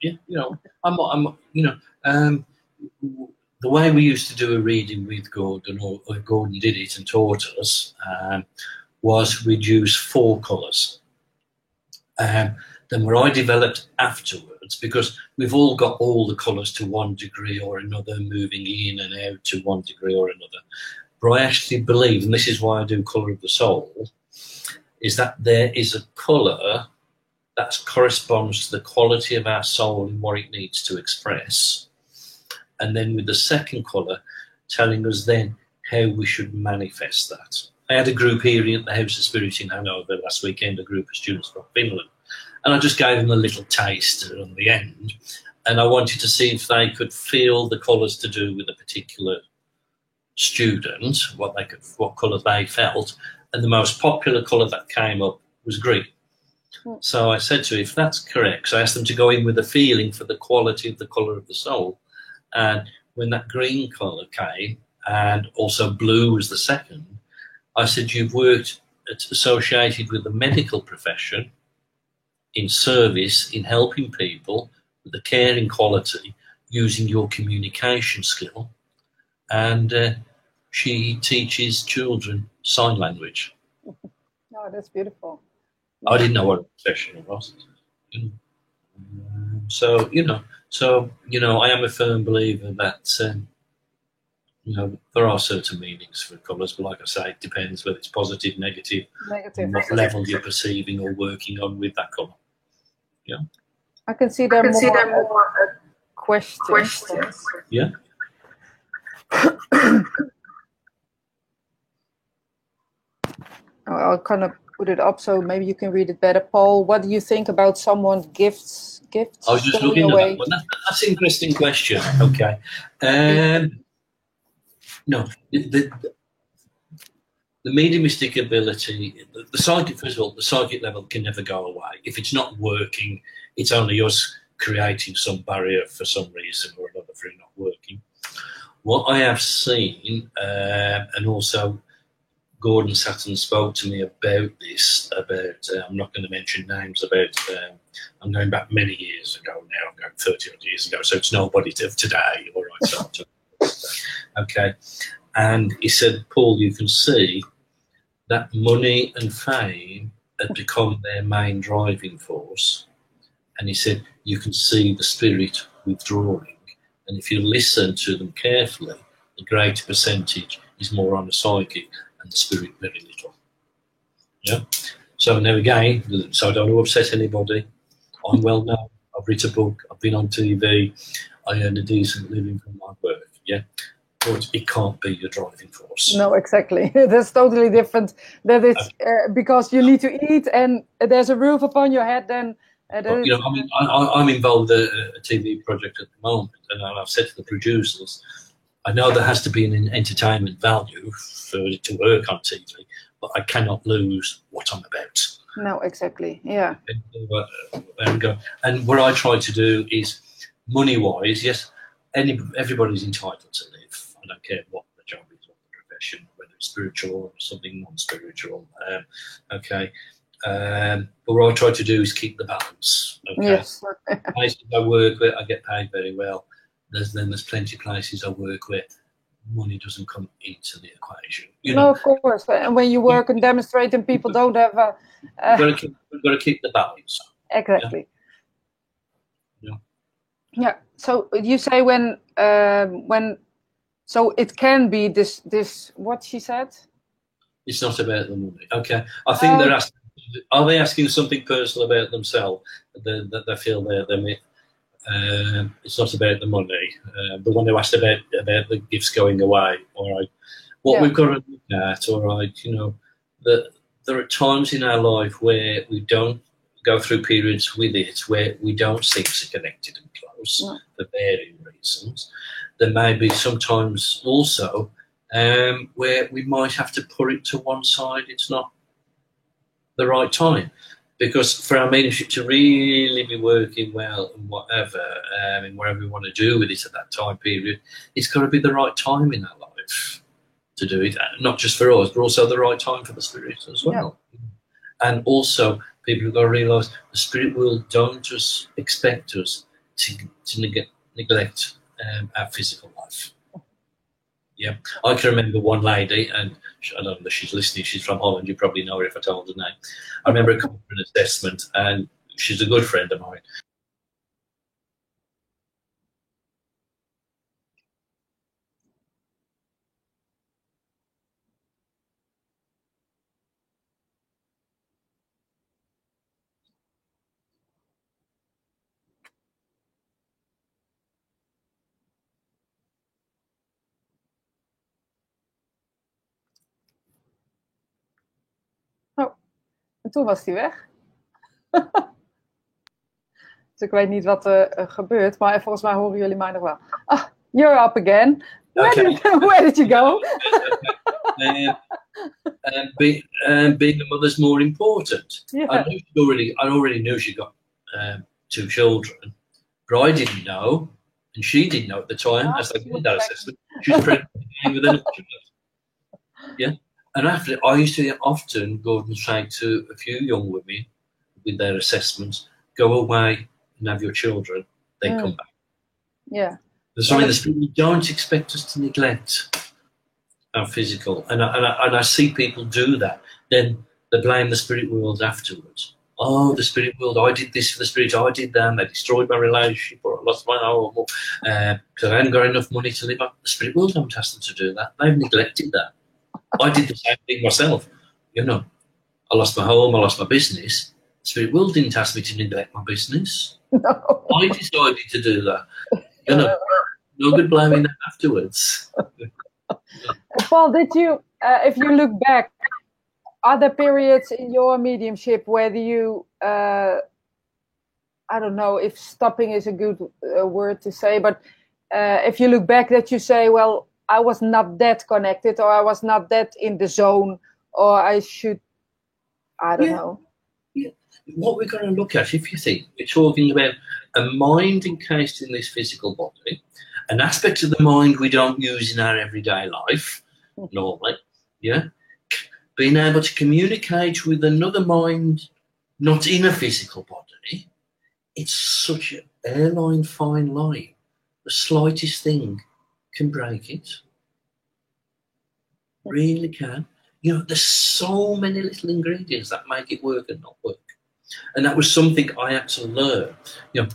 yeah, you know, I'm, I'm, you know, um, the way we used to do a reading with Gordon, or, or Gordon did it and taught us, um, was we'd use four colours. Um, then what I developed afterwards, because we've all got all the colours to one degree or another, moving in and out to one degree or another. But I actually believe, and this is why I do Colour of the Soul, is that there is a colour that corresponds to the quality of our soul and what it needs to express. And then with the second colour, telling us then how we should manifest that. I had a group here at the House of Spirit in Hanover last weekend, a group of students from Finland. And I just gave them a little taste on the end. And I wanted to see if they could feel the colours to do with a particular student, what what colour they felt. And the most popular colour that came up was green. So I said to her, if that's correct, so I asked them to go in with a feeling for the quality of the colour of the soul. And when that green colour came, and also blue was the second, I said, you've worked associated with the medical profession in service, in helping people with the caring quality, using your communication skill. And uh, she teaches children sign language. Oh, that's beautiful. I didn't know what a professional was. So you know, so you know, I am a firm believer that um, you know, there are certain meanings for colours, but like I say, it depends whether it's positive, negative, Negative. and what level you're perceiving or working on with that colour. Yeah, I can see there I are can see more there are more questions. questions. Yeah. I'll kind of put it up so maybe you can read it better. Paul, what do you think about someone gifts gifts I was just looking at away? that one. That, that's an interesting question. Okay. Um, no, the, the, the mediumistic ability, the, the psychic, first of all, the psychic level can never go away. If it's not working, it's only us creating some barrier for some reason or another for it not working. What I have seen, um and also Gordon Saturn spoke to me about this, about, uh, I'm not going to mention names, about, um, I'm going back many years ago now, I'm going 30 odd years ago, so it's nobody of today, all right, so to- okay. And he said, Paul, you can see that money and fame had become their main driving force. And he said, you can see the spirit withdrawing. And if you listen to them carefully, the greater percentage is more on the psychic and the spirit very little. Yeah. So now again, so I don't want to upset anybody. I'm well known. I've written a book. I've been on TV. I earn a decent living from my work. Yeah. But it can't be your driving force. No, exactly. That's totally different. That it's uh, because you need to eat and there's a roof upon your head. Then uh, But, you know, I mean, I, I'm involved in a, a TV project at the moment, and I've said to the producers, I know there has to be an entertainment value for it to work on TV, but I cannot lose what I'm about. no, exactly. Yeah. And, uh, and go. And what I try to do is, money-wise, yes, any everybody's entitled to live. I don't care what the job is or the profession, whether it's spiritual or something non-spiritual. Um, okay. Um, but what I try to do is keep the balance. Okay Yes. places I work with, I get paid very well. There's then there's plenty of places I work with, money doesn't come into the equation. You no, know, of course. And when you work and demonstrate, and people don't have a we've got to keep, we've got to keep the balance. exactly. Yeah. Yeah. So you say when um, when so it can be this this what she said. It's not about the money. Okay, I think they're Um, asking. Are they asking something personal about themselves that, that they feel they're, they're? Um, it's not about the money. The one who asked about about the gifts going away. All right, what Yeah. we've got to look at. All right, you know, that there are times in our life where we don't go through periods with it where we don't seem so connected and close No. for varying reasons. There may be sometimes also um, where we might have to put it to one side. It's not the right time because for our mediumship to really be working well and whatever, um, and whatever we want to do with it at that time period, it's got to be the right time in our life to do it. Not just for us, but also the right time for the spirit as well. And also, people have got to realise the spirit world don't just expect us to, to neg- neglect um, our physical life. Yeah, I can remember one lady, and I don't know if she's listening. She's from Holland. You probably know her if I told her name. I remember her coming for an assessment, and she's a good friend of mine. En toen was hij weg. dus ik weet niet wat er eh, gebeurt, maar volgens mij horen jullie mij nog wel. Ah, you're up again. Where, Okay. did, where did you go? Be, um, being a mother's more important. I Yeah. knew she already, I already knew she got um, two children, but I didn't know, and she didn't know at the time. Ah, as I she did that assessment, she was pregnant with another child. Yeah, and after I used to often go and say to a few young women with their assessments, go away and have your children. They Mm. come back. Yeah. There's something that's we don't expect us to neglect our physical, and I, and I, and I see people do that. Then they blame the spirit world afterwards. oh, the spirit world, I did this for the spirit, I did that, and they destroyed my relationship, or I lost my home, because uh, I hadn't got enough money to live up. The spirit world haven't asked them to do that. They've neglected that. I did the same thing myself. You know, I lost my home, I lost my business. Spirit world didn't ask me to neglect my business. No. I decided to do that. You know, no good blaming them afterwards. Paul, did you, uh, if you look back, are there periods in your mediumship where you, uh, I don't know if stopping is a good uh, word to say, but uh, if you look back, that you say, well, I was not that connected, or I was not that in the zone, or I should, I don't yeah. know. Yeah. What we're going to look at, if you think we're talking about a mind encased in this physical body, an aspect of the mind we don't use in our everyday life hmm. normally, yeah, being able to communicate with another mind not in a physical body, it's such an airline fine line. The slightest thing can break it. Really can. You know, there's so many little ingredients that make it work and not work. And that was something I had to learn. You know,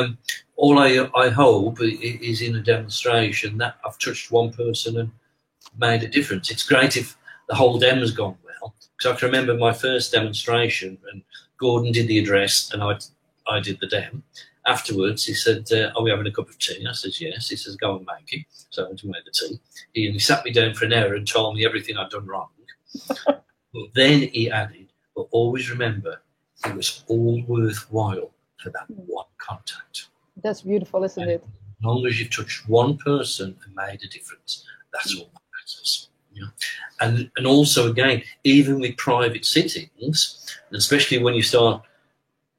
um, all I, I hope is in a demonstration that I've touched one person and made a difference. It's great if the whole dem has gone well. Because I can remember my first demonstration, and Gordon did the address, and I I did the dem. Afterwards, he said, uh, "Are we having a cup of tea?" I said, "Yes." He says, "Go and make it." So I went to make the tea. He, he sat me down for an hour and told me everything I'd done wrong. but then he added, "But always remember, it was all worthwhile for that one contact." That's beautiful, isn't and it? As long as you've touched one person and made a difference, that's all that matters. Yeah. And and also again, even with private sittings, especially when you start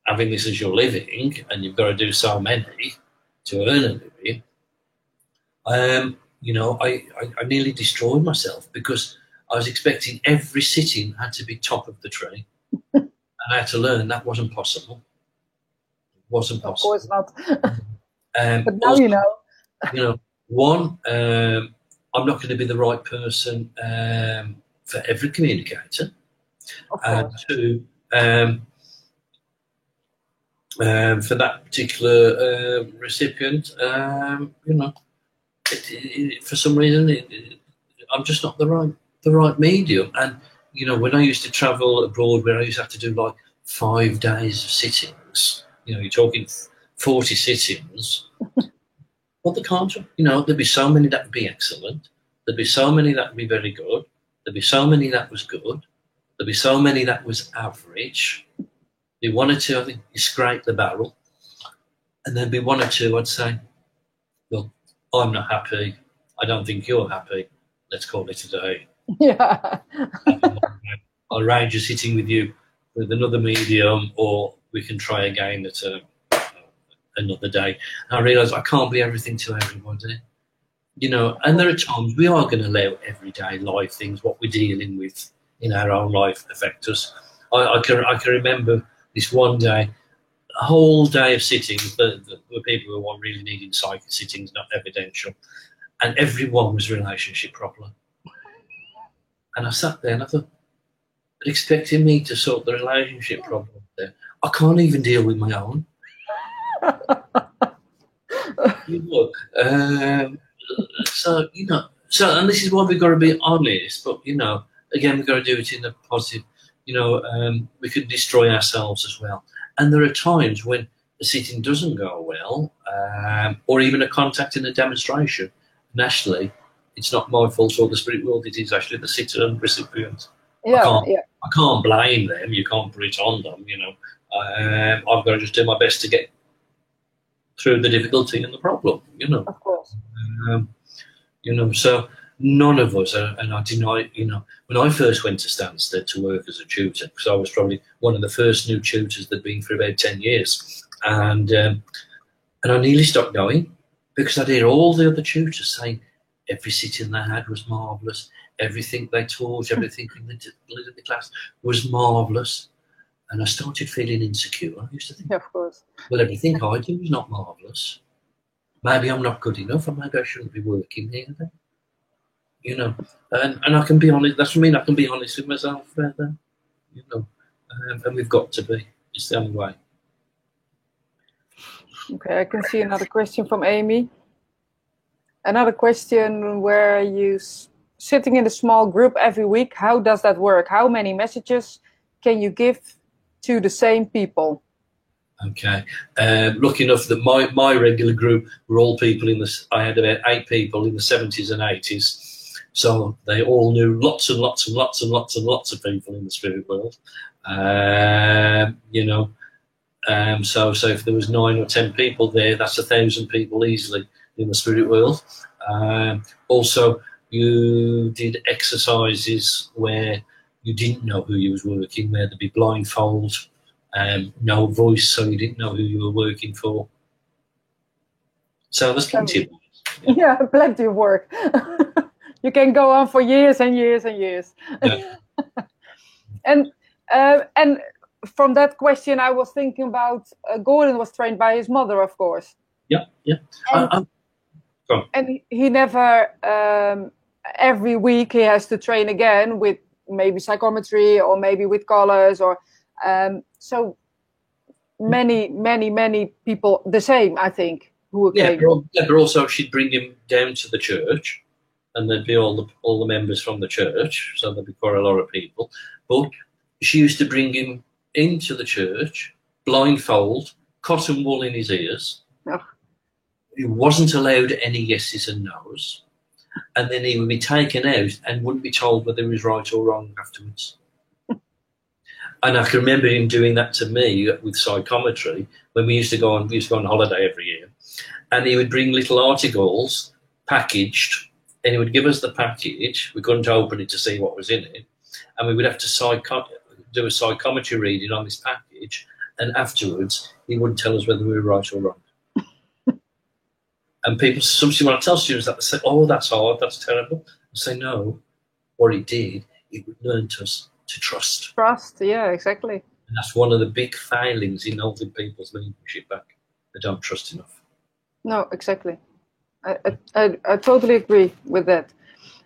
having this as your living and you've got to do so many to earn a living, um, you know, I, I, I nearly destroyed myself because I was expecting every sitting had to be top of the tree. and I had to learn that wasn't possible. It wasn't possible. Of course not. um, but now also, you know. you know, one, um, I'm not going to be the right person um, for every communicator. And two, um, um, for that particular uh, recipient, um, you know, it, it, for some reason, it, I'm just not the right the right medium. And you know, when I used to travel abroad, where I used to have to do like five days of sittings, you know, you're talking forty sittings. Well, the can't. You know, there'd be so many that would be excellent. There'd be so many that would be very good. There'd be so many that was good. There'd be so many that was average. Be one or two, I think you scrape the barrel. And there'd be one or two I'd say, well, I'm not happy. I don't think you're happy. Let's call it a day. Yeah. I'll arrange a sitting with you with another medium, or we can try again at a another day. And I realise I can't be everything to everybody. You know, and there are times we are going to let everyday life things, what we're dealing with in our own life, affect us. I, I can I can remember this one day, a whole day of sittings. The, the, people who were really needing psychic sittings, not evidential, and everyone was relationship problem. And I sat there and I thought, expecting me to sort the relationship problem there. I can't even deal with my own you um, so you know, so and this is why we've got to be honest. But you know, again, we've got to do it in a positive. You know, um, we could destroy ourselves as well. And there are times when the sitting doesn't go well, um, or even a contact in a demonstration. Nationally, it's not my fault or the spirit world. It is actually the sitter and recipient. Yeah, I can't, yeah. I can't blame them. You can't put it on them. You know, um, I've got to just do my best to get through the difficulty and the problem, you know. Of course. Um, you know, so none of us, and I deny, you know, when I first went to Stansted to work as a tutor, because I was probably one of the first new tutors that'd been for about 10 years, and um, and I nearly stopped going because I'd hear all the other tutors saying every sitting they had was marvellous, everything they taught, everything in the, the class was marvellous. And I started feeling insecure. I used to think, of course. well, everything I do is not marvellous. Maybe I'm not good enough, or maybe I shouldn't be working here then. You know, and, and I can be honest, that's what I mean, I can be honest with myself then. you know, um, and we've got to be. it's the only way. Okay, I can see another question from Amy. Another question where you sitting in a small group every week. How does that work? How many messages can you give to the same people? Okay. Um, lucky enough that my, my regular group were all people in this. I had about eight people in the 70s and 80s. So they all knew lots and lots and lots and lots and lots of people in the spirit world. Um, you know, um, so so if there was nine or ten people there, that's a thousand people easily in the spirit world. Um, also, you did exercises where you didn't know who you was working, where there'd be blindfold um, no voice, so you didn't know who you were working for. So there's plenty of yeah. yeah, plenty of work. you can go on for years and years and years. Yeah. and uh, and from that question, I was thinking about uh, Gordon was trained by his mother, of course. Yeah, yeah. And, uh, um, and he never um, every week he has to train again with maybe psychometry or maybe with colors or um, so many, many, many people the same, I think, who yeah, But, yeah, but also she'd bring him down to the church, and there'd be all the all the members from the church, so there'd be quite a lot of people. But she used to bring him into the church, blindfold, cotton wool in his ears. Oh. He wasn't allowed any yeses and nos. And then he would be taken out and wouldn't be told whether he was right or wrong afterwards. And I can remember him doing that to me with psychometry when we used to go on. We used to go on holiday every year, and he would bring little articles packaged, and he would give us the package. We couldn't open it to see what was in it, and we would have to psycho- do a psychometry reading on this package. And afterwards, he wouldn't tell us whether we were right or wrong. and people, sometimes when I tell students that, they say, "Oh, that's hard. That's terrible." I say, "No. What he did, he learned us to trust. Trust, yeah, exactly. And that's one of the big failings in holding people's leadership back. They don't trust enough. No, exactly. I, I, I totally agree with that.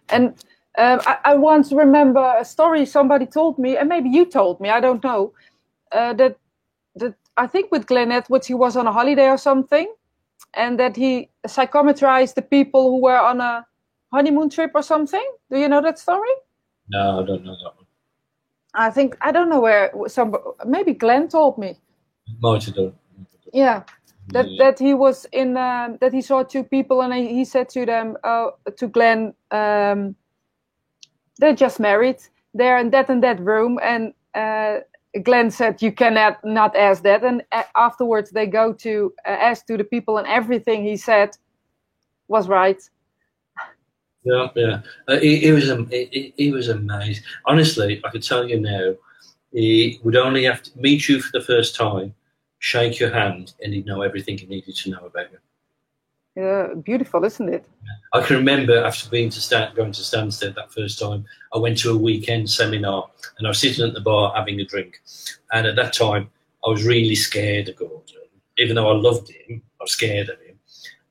And uh, I, I, once remember a story somebody told me, and maybe you told me, I don't know, uh, that that I think with Glenn Edwards he was on a holiday or something, and that he psychometrized the people who were on a honeymoon trip or something. Do you know that story? No, I don't know that one. I think I don't know where some maybe Glenn told me. Have done. Yeah, that that he was in um, that he saw two people and he said to them uh, to Glenn, um, they're just married. They're in that and that room, and uh, Glenn said you cannot not ask that. And uh, afterwards they go to uh, ask to the people, and everything he said was right. Yeah, yeah. Uh, he, he, was he, he, was amazing. Honestly, I could tell you now, he would only have to meet you for the first time, shake your hand, and he'd know everything he needed to know about you. Yeah, beautiful, isn't it? I can remember after being to Stan, going to Stansted that first time, I went to a weekend seminar and I was sitting at the bar having a drink. And at that time, I was really scared of Gordon. Even though I loved him, I was scared of him.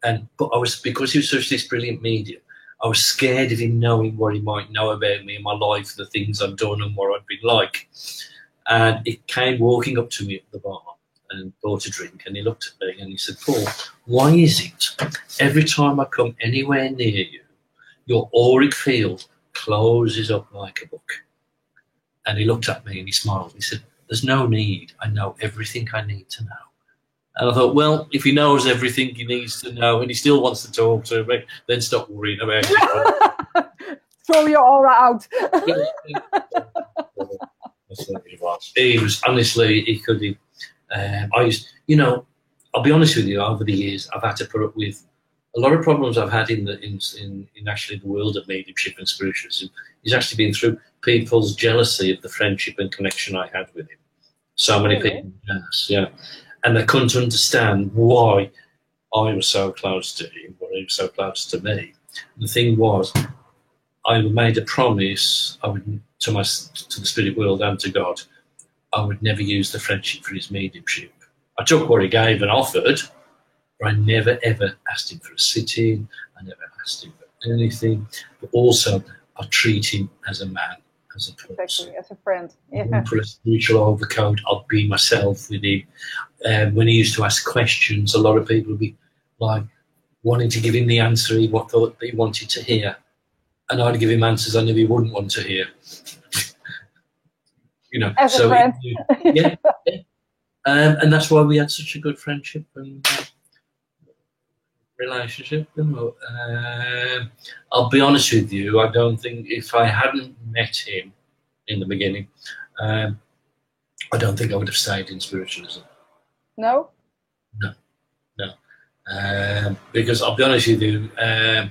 And but I was because he was such this brilliant medium. I was scared of him knowing what he might know about me and my life, the things I've done and what I'd been like. And he came walking up to me at the bar and bought a drink and he looked at me and he said, Paul, why is it every time I come anywhere near you, your auric field closes up like a book? And he looked at me and he smiled. He said, There's no need. I know everything I need to know. And I thought, well, if he knows everything he needs to know and he still wants to talk to me, then stop worrying about it. Throw your aura out. he was honestly, he could. He, um, I used, you know, I'll be honest with you. Over the years, I've had to put up with a lot of problems I've had in the in in, in actually the world of mediumship and spiritualism. He's actually been through people's jealousy of the friendship and connection I had with him. So many really? people, yes, yeah and they couldn't understand why I was so close to him, or he was so close to me. The thing was, I made a promise I would to my to the spirit world and to God, I would never use the friendship for his mediumship. I took what he gave and offered, but I never ever asked him for a sit-in. I never asked him for anything. But also, I treat him as a man, as a person. Exactly, as a friend. Yeah. For a spiritual overcoat, I'll be myself with him. Um, when he used to ask questions, a lot of people would be like wanting to give him the answer he what thought he wanted to hear, and I'd give him answers I knew he wouldn't want to hear. You know, As a so friend. it- yeah, yeah. Um, and that's why we had such a good friendship and uh, relationship. You know, um, I'll be honest with you. I don't think if I hadn't met him in the beginning, um, I don't think I would have stayed in spiritualism. No? No, no, um, because I'll be honest with you, um,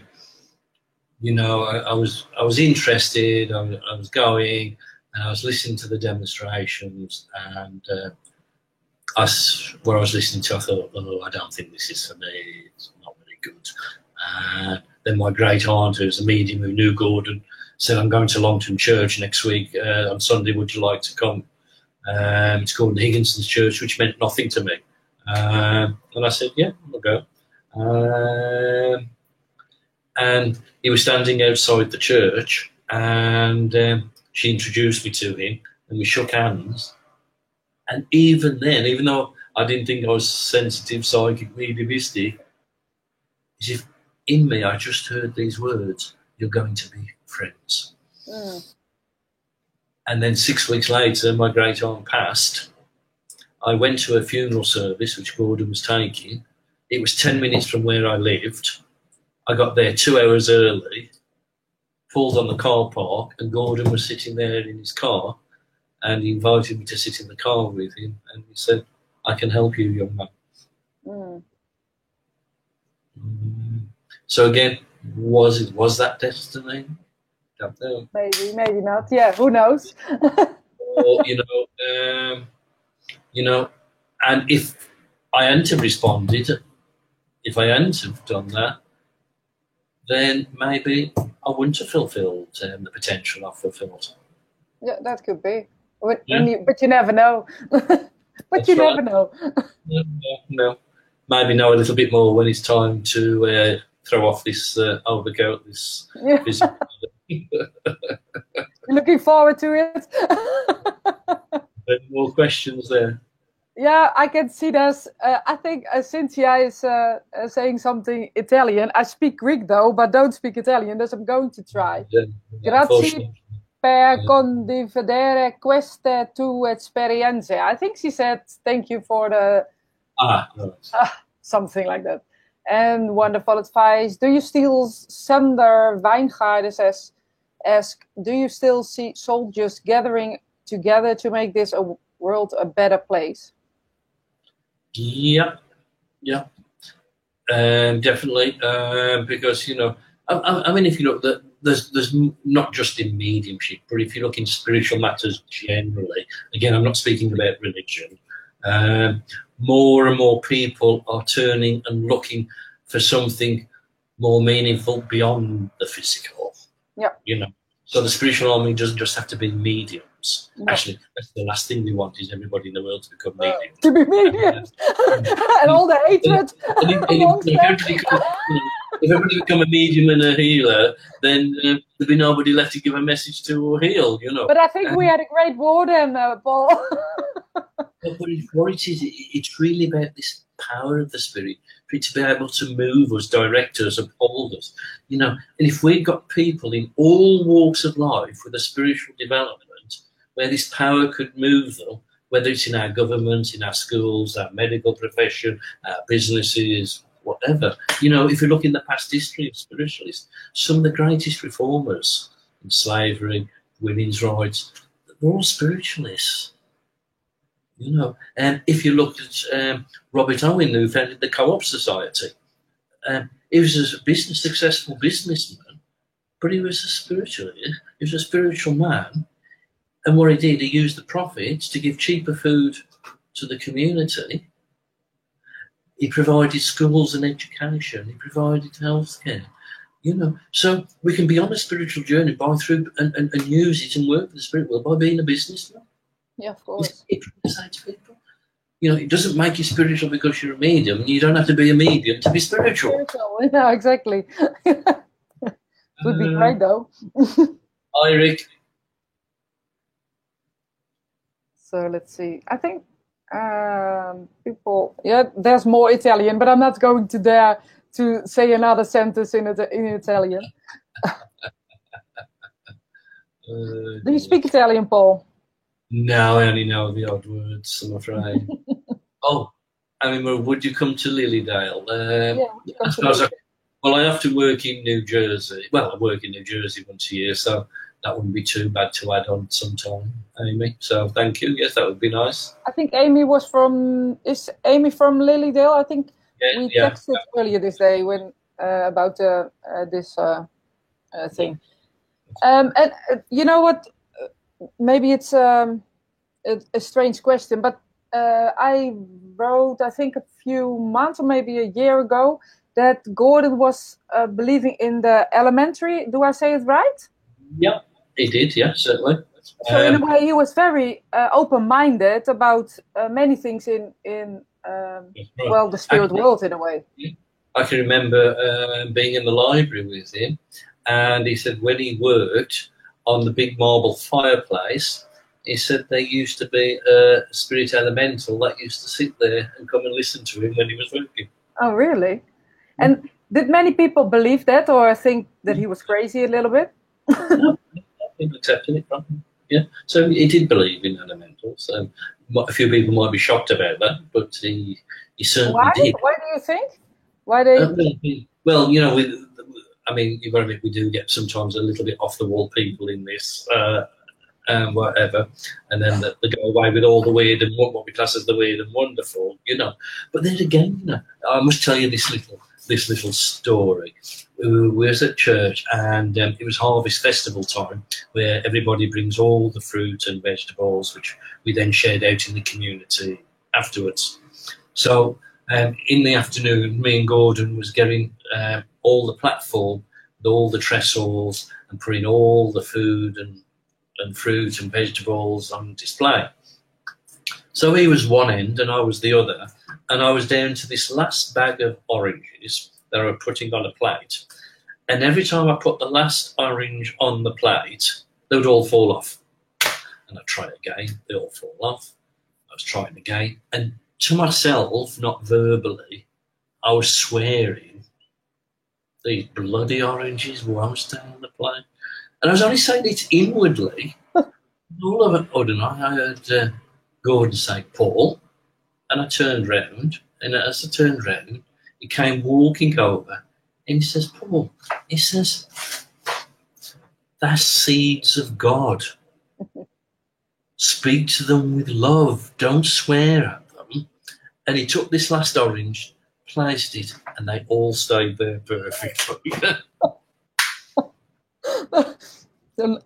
you know, I, I was I was interested. I, I was going, and I was listening to the demonstrations, and uh, I where I was listening to, I thought, oh, I don't think this is for me. It's not very good. And then my great aunt, who's a medium who knew Gordon, said, "I'm going to Longton Church next week uh, on Sunday. Would you like to come?" Um, it's called Higginson's church, which meant nothing to me. Um, and I said, yeah, I'll go. Um, and he was standing outside the church, and um, she introduced me to him, and we shook hands. And even then, even though I didn't think I was sensitive, psychic, mediumistic, as if in me I just heard these words, you're going to be friends. Mm. And then six weeks later, my great aunt passed. I went to a funeral service, which Gordon was taking. It was 10 minutes from where I lived. I got there two hours early, pulled on the car park, and Gordon was sitting there in his car. And he invited me to sit in the car with him. And he said, I can help you, young man. Mm. Mm. So again, was it was that destiny? Don't know. Maybe, maybe not. Yeah, who knows? or you know, um, you know, and if I hadn't have responded, if I hadn't have done that, then maybe I wouldn't have fulfilled um, the potential I've fulfilled. yeah, that could be. But, Yeah. you, but you never know. but That's you right. never know. No, no, no. Maybe know a little bit more when it's time to uh, throw off this uh, overcoat, this Yeah, looking forward to it. More questions there? Yeah, I can see this. Uh, I think uh, Cynthia is uh, uh, saying something Italian. I speak Greek though, but don't speak Italian, thus I'm going to try. Yeah, Grazie. Per Yeah. condividere queste tue esperienze. I think she said thank you for the Ah, right. something like that. And wonderful advice. Do you still, Sander Wijngaarden says, ask, do you still see soldiers gathering together to make this a world a better place? Yeah, yeah, um, definitely. Um, because you know, I, I, I mean, if you look, the, there's there's not just in mediumship, but if you look in spiritual matters generally. Again, I'm not speaking about religion. Um, more and more people are turning and looking for something more meaningful beyond the physical. Yeah. You know, so the spiritual army doesn't just have to be No. Actually, that's the last thing we want is everybody in the world to become Uh, mediums. to be mediums and all the hatred And if, and amongst if, everybody become, if everybody become a medium and a healer, then uh, there'd be nobody left to give a message to or heal, you know. But I think we had a great war then, uh, Paul. But what it, is, it, it's really about this power of the spirit, for it to be able to move us, direct us, uphold us. You know, and if we've got people in all walks of life with a spiritual development where this power could move them, whether it's in our government, in our schools, our medical profession, our businesses, whatever. You know, if you look in the past history of spiritualists, some of the greatest reformers in slavery, women's rights, they're all spiritualists. You know, and if you look at um, Robert Owen, who founded the Co-op Society, um, he was a business successful businessman, but he was a spiritualist. He was a spiritual man, and what he did, he used the profits to give cheaper food to the community. He provided schools and education. He provided healthcare. You know, so we can be on a spiritual journey by through and, and, and use it and work for the spirit world by being a businessman. yeah, of course. It's to say to people. You know, it doesn't make you spiritual because you're a medium. You don't have to be a medium to be spiritual. Spiritual, yeah, exactly. Would be Uh, great though. Hi, Rick. So let's see. I think um, people, yeah, there's more Italian, but I'm not going to dare to say another sentence in, it, in Italian. uh, Do you speak Italian, Paul? No, I only know the odd words, I'm afraid. oh, I mean, would you come to Lilydale? Uh, yeah, I suppose I, well, I have to work in New Jersey. Well, I work in New Jersey once a year, so that wouldn't be too bad to add on sometime, Amy. So thank you. Yes, that would be nice. I think Amy was from. Is Amy from Lilydale? I think yeah, we yeah, texted yeah. earlier this day when uh, about uh, uh, this uh, uh, thing. Um, and uh, you know what? Maybe it's um, a, a, strange question, but I wrote, I think, a few months or maybe a year ago that Gordon was believing in the elementary. Do I say it right? Yeah, he did. Yeah, certainly. So um, in a way, he was very open-minded about many things in in um, well, the spirit world in a way. I can remember uh, being in the library with him, and he said when he worked on the big marble fireplace, he said there used to be a spirit elemental that used to sit there and come and listen to him when he was working. Oh, really? And did many people believe that, or think that he was crazy a little bit? People accepted it from him. Yeah, so he did believe in elementals. Um, a few people might be shocked about that, but he, he certainly Why? did. Why do you think? Why do you... well, you know, with, I mean, you've got to admit, we do get sometimes a little bit off the wall people in this, uh, and whatever, and then they go away with all the weird and what we class as the weird and wonderful, you know. But then again, you know, I must tell you this little this little story. We was at church, and um, it was harvest festival time, where everybody brings all the fruit and vegetables, which we then shared out in the community afterwards. So um, in the afternoon, me and Gordon was getting uh, all the platform, all the trestles, and putting all the food and, and fruit and vegetables on display. So he was one end and I was the other, and I was down to this last bag of oranges that I was putting on a plate. And every time I put the last orange on the plate, they would all fall off. And I try again, they all fall off. I was trying again. And to myself, not verbally, I was swearing these bloody oranges won't stay on the plate. And I was only saying it inwardly. all of a sudden, I heard uh, Gordon say, Paul, and I turned round, and as I turned round, he came walking over, and he says, Paul, he says, that's seeds of God. Speak to them with love. Don't swear at them. And he took this last orange, placed it, and they all stayed there perfectly.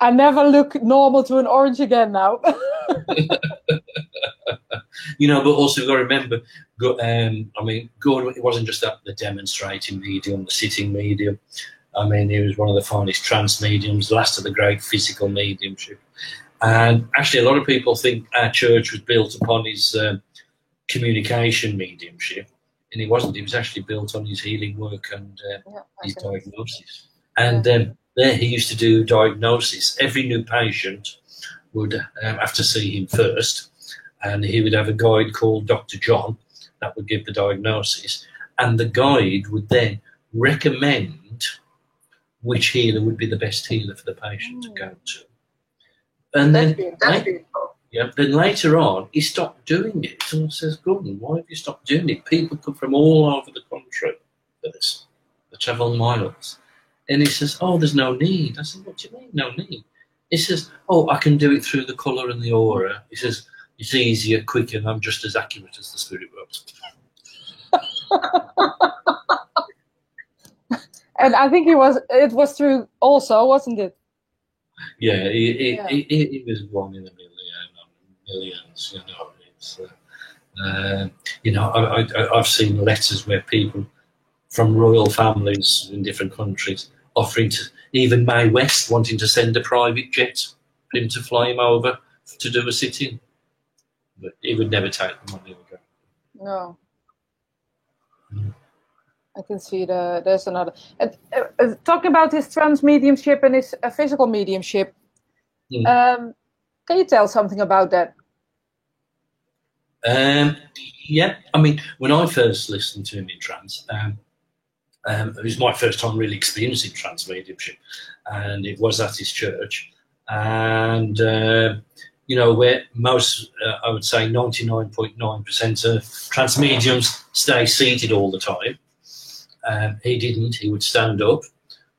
I never look normal to an orange again now. you know, but also got to remember, um, I mean, Gordon, it wasn't just that the demonstrating medium, the sitting medium. I mean, he was one of the finest trance mediums, the last of the great physical mediumship. And actually, a lot of people think our church was built upon his um, communication mediumship, and it wasn't. It was actually built on his healing work and uh, yeah, his diagnosis. And um, there, he used to do diagnosis. Every new patient would um, have to see him first, and he would have a guide called Dr. John that would give the diagnosis, and the guide would then recommend which healer would be the best healer for the patient mm. to go to. And that's then, that's yeah, then later on, he stopped doing it. Someone says, Gordon, why have you stopped doing it? People come from all over the country for this. They travel miles. And he says, Oh, there's no need. I said, What do you mean, no need? He says, Oh, I can do it through the colour and the aura. He says, It's easier, quicker, and I'm just as accurate as the spirit world. and I think it was it was through also, wasn't it? Yeah, it, yeah. It, it, it, was one in a million, millions. You know, it's uh, uh, you know I, I, I've seen letters where people from royal families in different countries offering to even Mae West wanting to send a private jet for him to fly him over to do a sit-in, but he would never take the money. No. Mm. I can see the there's another. Uh, uh, talking about his trance mediumship and his uh, physical mediumship, mm. um, can you tell something about that? Um, yeah, I mean, when I first listened to him in trance, um, um, it was my first time really experiencing trance mediumship, and it was at his church. And uh, you know, where most, uh, I would say, 99.9% of trance mediums stay seated all the time. Um, he didn't. He would stand up.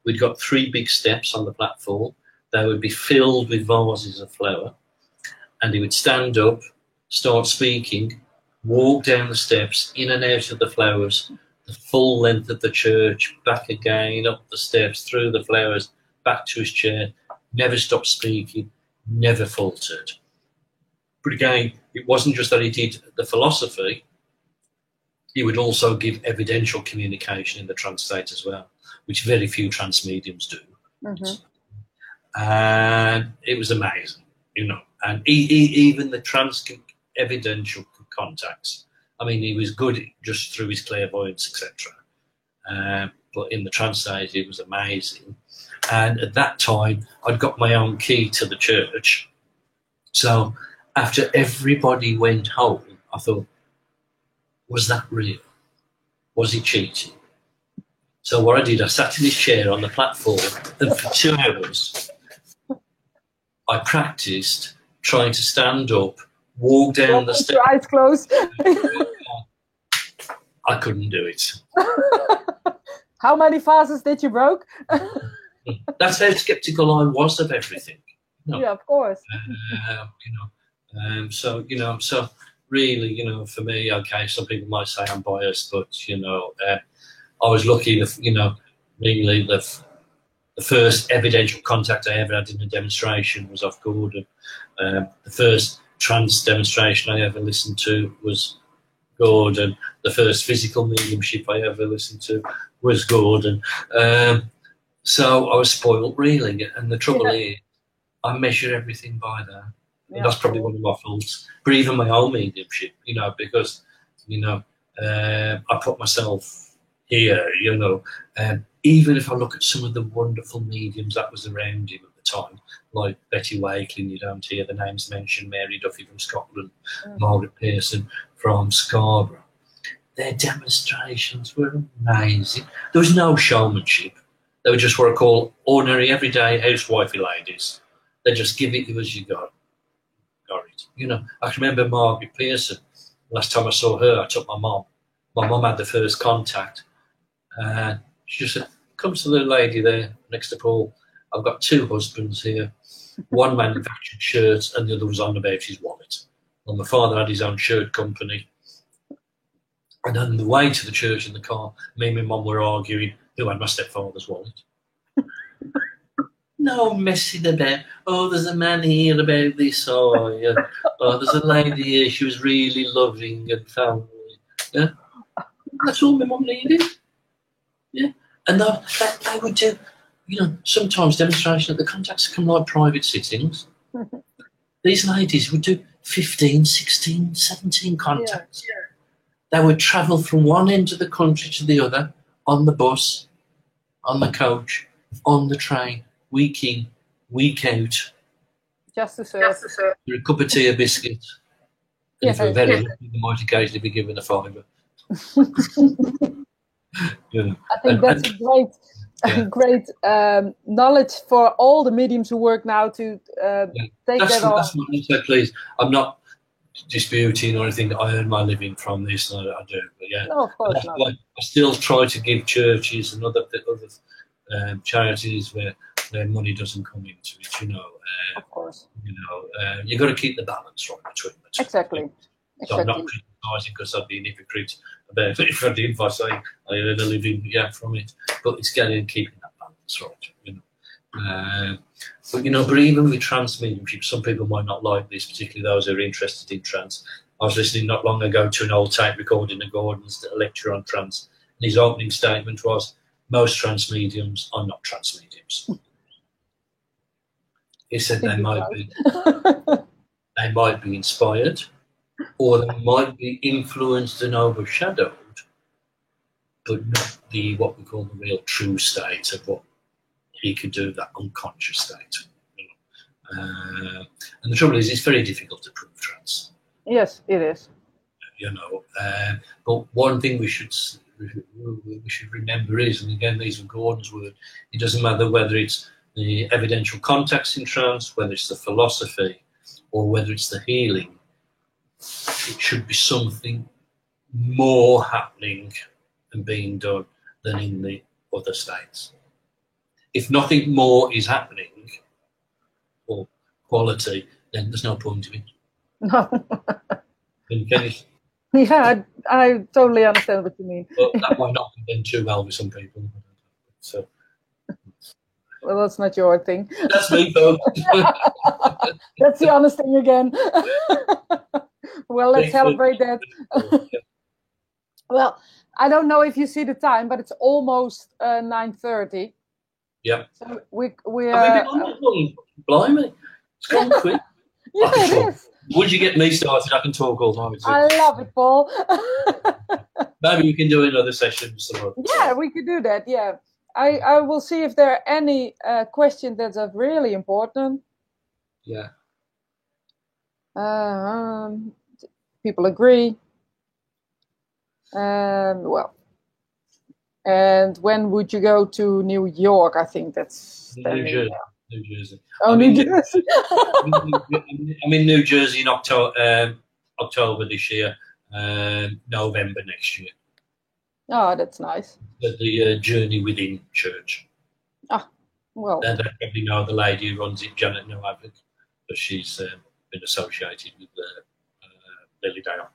We'd got three big steps on the platform. They would be filled with vases of flower, and he would stand up, start speaking, walk down the steps, in and out of the flowers, the full length of the church, back again, up the steps, through the flowers, back to his chair, never stopped speaking, never faltered. But again, it wasn't just that he did the philosophy, he would also give evidential communication in the trance state as well, which very few trance mediums do. Mm-hmm. And it was amazing, you know. And he, he, even the trance evidential contacts, I mean, he was good just through his clairvoyance, etc. Um, but in the trance state, it was amazing. And at that time, I'd got my own key to the church. So after everybody went home, I thought, was that real? Was he cheating? So what I did, I sat in his chair on the platform, and for two hours, I practiced trying to stand up, walk down the stairs. Eyes closed. I couldn't do it. how many vases did you broke? That's how skeptical I was of everything. Know, yeah, of course. Uh, you know, um, so you know, so really, you know, for me, okay, some people might say I'm biased, but you know, uh, I was lucky. That, you know, really the the first evidential contact I ever had in a demonstration was off Gordon. Um, the first trance demonstration I ever listened to was Gordon. The first physical mediumship I ever listened to was Gordon. Um, so I was spoiled, really. And the trouble yeah. is, I measure everything by that. Yeah. That's probably one of my faults. But even my own mediumship, you know, because, you know, uh, I put myself here, you know. Um, even if I look at some of the wonderful mediums that was around him time, like Betty Wakelin, you don't hear the names mentioned, Mary Duffy from Scotland, mm. Margaret Pearson from Scarborough. Their demonstrations were amazing. There was no showmanship. They were just what I call ordinary, everyday housewifey ladies. They just give it to as you got. Got it. You know, I can remember Margaret Pearson. Last time I saw her, I took my mom. My mom had the first contact. And she just said, Come to the lady there next to Paul. I've got two husbands here. One manufactured shirts and the other was on about his wallet. And my father had his own shirt company. And on the way to the church in the car, me and my mum were arguing who had my stepfather's wallet. no messing about. Oh, there's a man here about this. Oh, yeah. Oh, there's a lady here. She was really loving and family. Yeah. That's all my mum needed. Yeah. And I, they would do, you know, sometimes demonstration at the contacts come like private sittings. These ladies would do 15, 16, 17 contacts. Yeah, yeah. They would travel from one end of the country to the other on the bus, on the coach, on the train, week in, week out. Just to serve. Just to serve. A cup of tea, a biscuit. And yeah, if we're very lucky, they might occasionally be given a fiver. yeah. I think and, that's and, great, yeah. great um, knowledge for all the mediums who work now to uh, yeah. take that's, that on. That's what I said, please. I'm not disputing or anything. I earn my living from this, and I, I do. But yeah, no, of course not. I still try to give churches and other other um, charities where their money doesn't come into it. You know, uh, of course. You know, uh, you got to keep the balance right between the two. Exactly. So exactly. Criticising because I'd be an hypocrite about it I did. If I I earn a living, yeah, from it, but it's getting keeping that balance right. You know. Uh, but you know, but even with trance mediumship, some people might not like this, particularly those who are interested in trance. I was listening not long ago to an old tape recording of Gordon's lecture on trance, and his opening statement was, "Most trance mediums are not trance mediums." He said they might be, they might be inspired, or they might be influenced and overshadowed, but not the what we call the real true state of what he could do that unconscious state. Uh, and the trouble is, it's very difficult to prove trance. Yes, it is. you know. Uh, but one thing we should we should remember is, and again, these are Gordon's words. It doesn't matter whether it's the evidential context in trance, whether it's the philosophy, or whether it's the healing. It should be something more happening and being done than in the other states. If nothing more is happening, or quality, then there's no point in it. No. can, can you, yeah, I, I, totally understand what you mean. But that might not be done too well with some people. So. Well, that's not your thing. That's me, though. that's the honest thing again. well, let's celebrate that. well, I don't know if you see the time, but it's almost uh, nine thirty. Yeah. So we we are. Uh, long? Blimey, it's gone quick. yeah, it is. Once you get me started, I can talk all time. I love it, Paul. Maybe we can do another session. So. Yeah, we could do that. Yeah, I I will see if there are any uh, questions that are really important. Yeah. Um, people agree. And well, and when would you go to New York? I think that's New Jersey. New Jersey. Oh, I'm New in, Jersey. I'm in New Jersey in October, um, October this year, um, November next year. Oh, that's nice. The, the uh, Journey Within Church. Ah, well. And I probably know the lady who runs it, Janet Novak, but she's um, been associated with uh, Lilydale.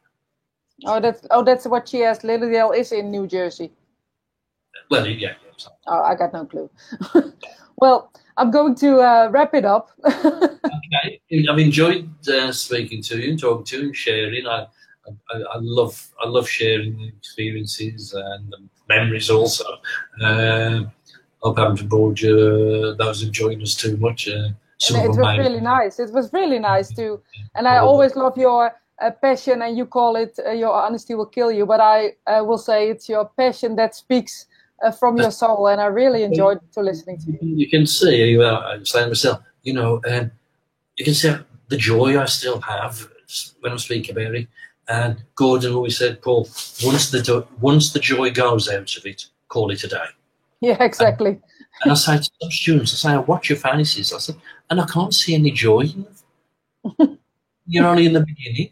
Oh, that's oh, that's what she has. Lilydale is in New Jersey. Well, yeah. yeah oh, I got no clue. well, I'm going to uh, wrap it up. okay, I've enjoyed uh, speaking to you, talking to you, and sharing. I, I, I, love I love sharing the experiences and the memories also. Uh, hope I haven't bored you, those enjoying us too much. Uh, it was really nice. It was really nice too, and I always love your uh, passion. And you call it uh, your honesty will kill you, but I uh, will say it's your passion that speaks uh, from your soul, and I really enjoyed to listening to you. You can see, uh, I'm saying myself, you know, um, you can see the joy I still have when I speak about it. And Gordon always said, Paul, once the once the joy goes out of it, call it a day. Yeah, exactly. And, and I say to some students, I say, I watch your fantasies. I said, and I can't see any joy in them. you're only in the beginning.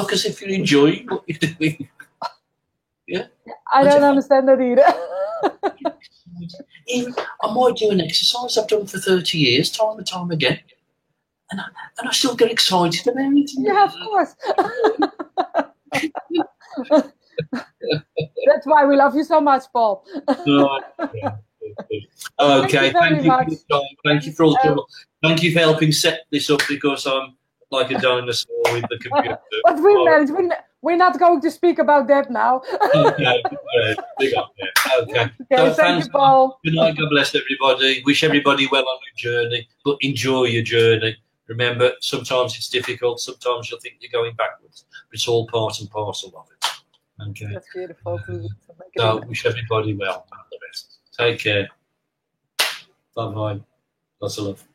Look as if you're enjoying what you're doing. Yeah. I don't understand that either. Even, I might do an exercise I've done for 30 years, time and time again. And I, and I still get excited about it. Yeah, of course. That's why we love you so much, Paul. Okay, thank you, thank you, thank you for all the um, Thank you for helping set this up because I'm like a dinosaur with the computer. but we managed. We, we're not going to speak about that now. okay, big up there. Okay. okay so thank you, Paul. Good night. God bless everybody. Wish everybody well on your journey, but enjoy your journey. Remember, sometimes it's difficult. Sometimes you'll think you're going backwards, but it's all part and parcel of it. Okay. That's beautiful. Uh, so wish everybody well. All the best. Take care. Bye bye. Lots of love.